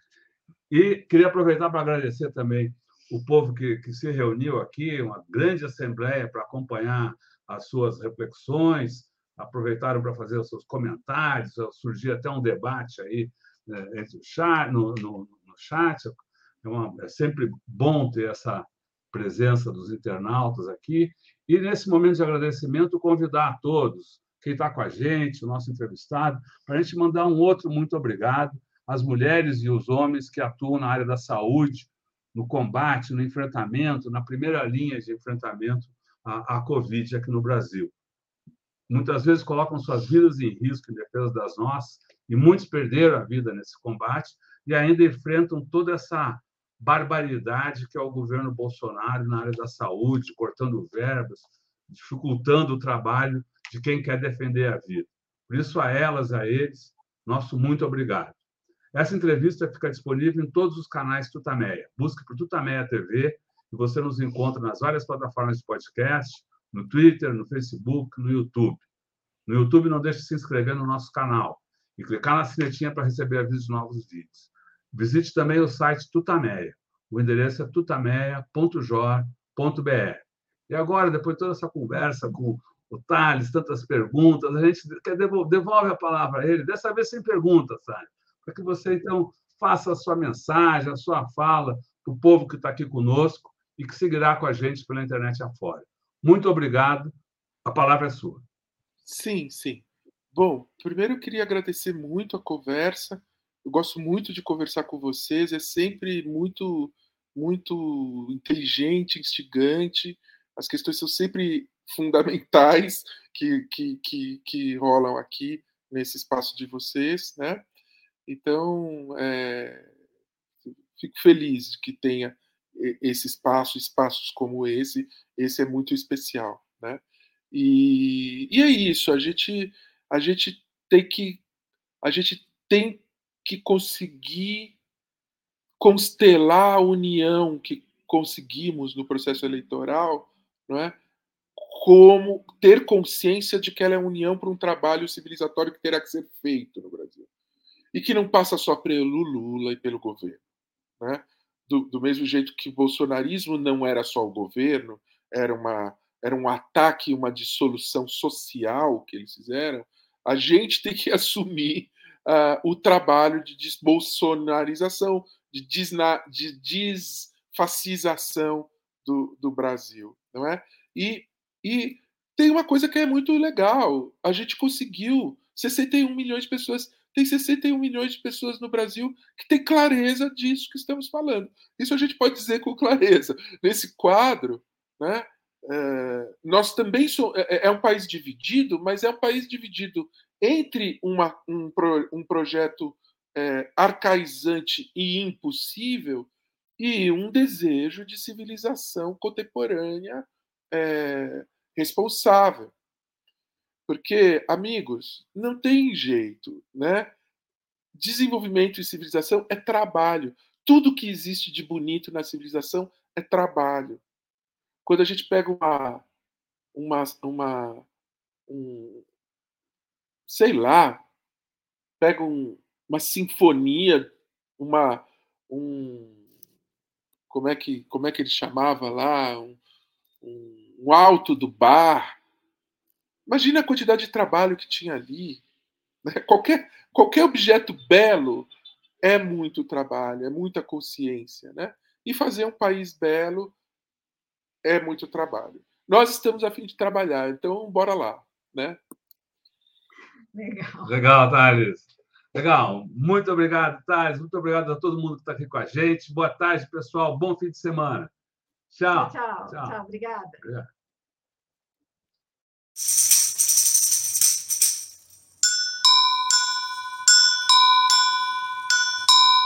E queria aproveitar para agradecer também o povo que, que se reuniu aqui, uma grande assembleia para acompanhar as suas reflexões, aproveitaram para fazer os seus comentários, surgiu até um debate aí né, entre o chat, no, no, no chat. É, uma, é sempre bom ter essa presença dos internautas aqui. E, nesse momento de agradecimento, convidar a todos, quem está com a gente, o nosso entrevistado, para a gente mandar um outro muito obrigado às mulheres e os homens que atuam na área da saúde, no combate, no enfrentamento, na primeira linha de enfrentamento à, à Covid aqui no Brasil. Muitas vezes colocam suas vidas em risco em defesa das nossas, e muitos perderam a vida nesse combate e ainda enfrentam toda essa barbaridade que é o governo Bolsonaro na área da saúde, cortando verbas, dificultando o trabalho de quem quer defender a vida. Por isso, a elas, a eles, nosso muito obrigado. Essa entrevista fica disponível em todos os canais Tutameia. Busque por Tutameia TV e você nos encontra nas várias plataformas de podcast, no Twitter, no Facebook, no YouTube. No YouTube, não deixe de se inscrever no nosso canal e clicar na sinetinha para receber avisos de novos vídeos. Visite também o site Tutameia. O endereço é tutameia.jor.br. E agora, depois de toda essa conversa com o Thales, tantas perguntas, a gente devolve a palavra a ele, dessa vez sem perguntas, Thales, para que você, então, faça a sua mensagem, a sua fala para o povo que está aqui conosco e que seguirá com a gente pela internet afora. Muito obrigado. A palavra é sua. Sim, sim. Bom, primeiro eu queria agradecer muito a conversa. Eu gosto muito de conversar com vocês, é sempre muito muito inteligente, instigante. As questões são sempre fundamentais que, que, que, que rolam aqui nesse espaço de vocês, né? Então, é, fico feliz que tenha esse espaço, espaços como esse, esse é muito especial, né? E, e é isso, a gente, a gente tem que, a gente tem que conseguir constelar a união que conseguimos no processo eleitoral, não é? Como ter consciência de que ela é união para um trabalho civilizatório que terá que ser feito no Brasil e que não passa só pelo Lula e pelo governo, né? Do, do mesmo jeito que o bolsonarismo não era só o governo, era uma era um ataque, uma dissolução social que eles fizeram. A gente tem que assumir uh, o trabalho de desbolsonarização, de, desna, de desfascização do, do Brasil, não é? E, e tem uma coisa que é muito legal. A gente conseguiu 61 milhões de pessoas. Tem 61 milhões de pessoas no Brasil que têm clareza disso que estamos falando. Isso a gente pode dizer com clareza. Nesse quadro, né, é, nós também somos, é, é, é, um país dividido, mas é um país dividido entre uma, um, pro, um projeto é, arcaizante e impossível e um desejo de civilização contemporânea é, responsável. Porque, amigos, não tem jeito, né? Desenvolvimento e civilização é trabalho. Tudo que existe de bonito na civilização é trabalho. Quando a gente pega uma, uma, uma um, sei lá, pega um, uma sinfonia, uma um como é que como é que ele chamava lá um, um, um alto do bar. Imagina a quantidade de trabalho que tinha ali. Né? Qualquer qualquer objeto belo é muito trabalho, é muita consciência, né? E fazer um país belo é muito trabalho. Nós estamos a fim de trabalhar, então bora lá, né? Legal. Legal, Thales. Legal. Muito obrigado, Thales. Muito obrigado a todo mundo que está aqui com a gente. Boa tarde, pessoal. Bom fim de semana. Tchau. Tchau, tchau. tchau. Obrigada. Obrigado.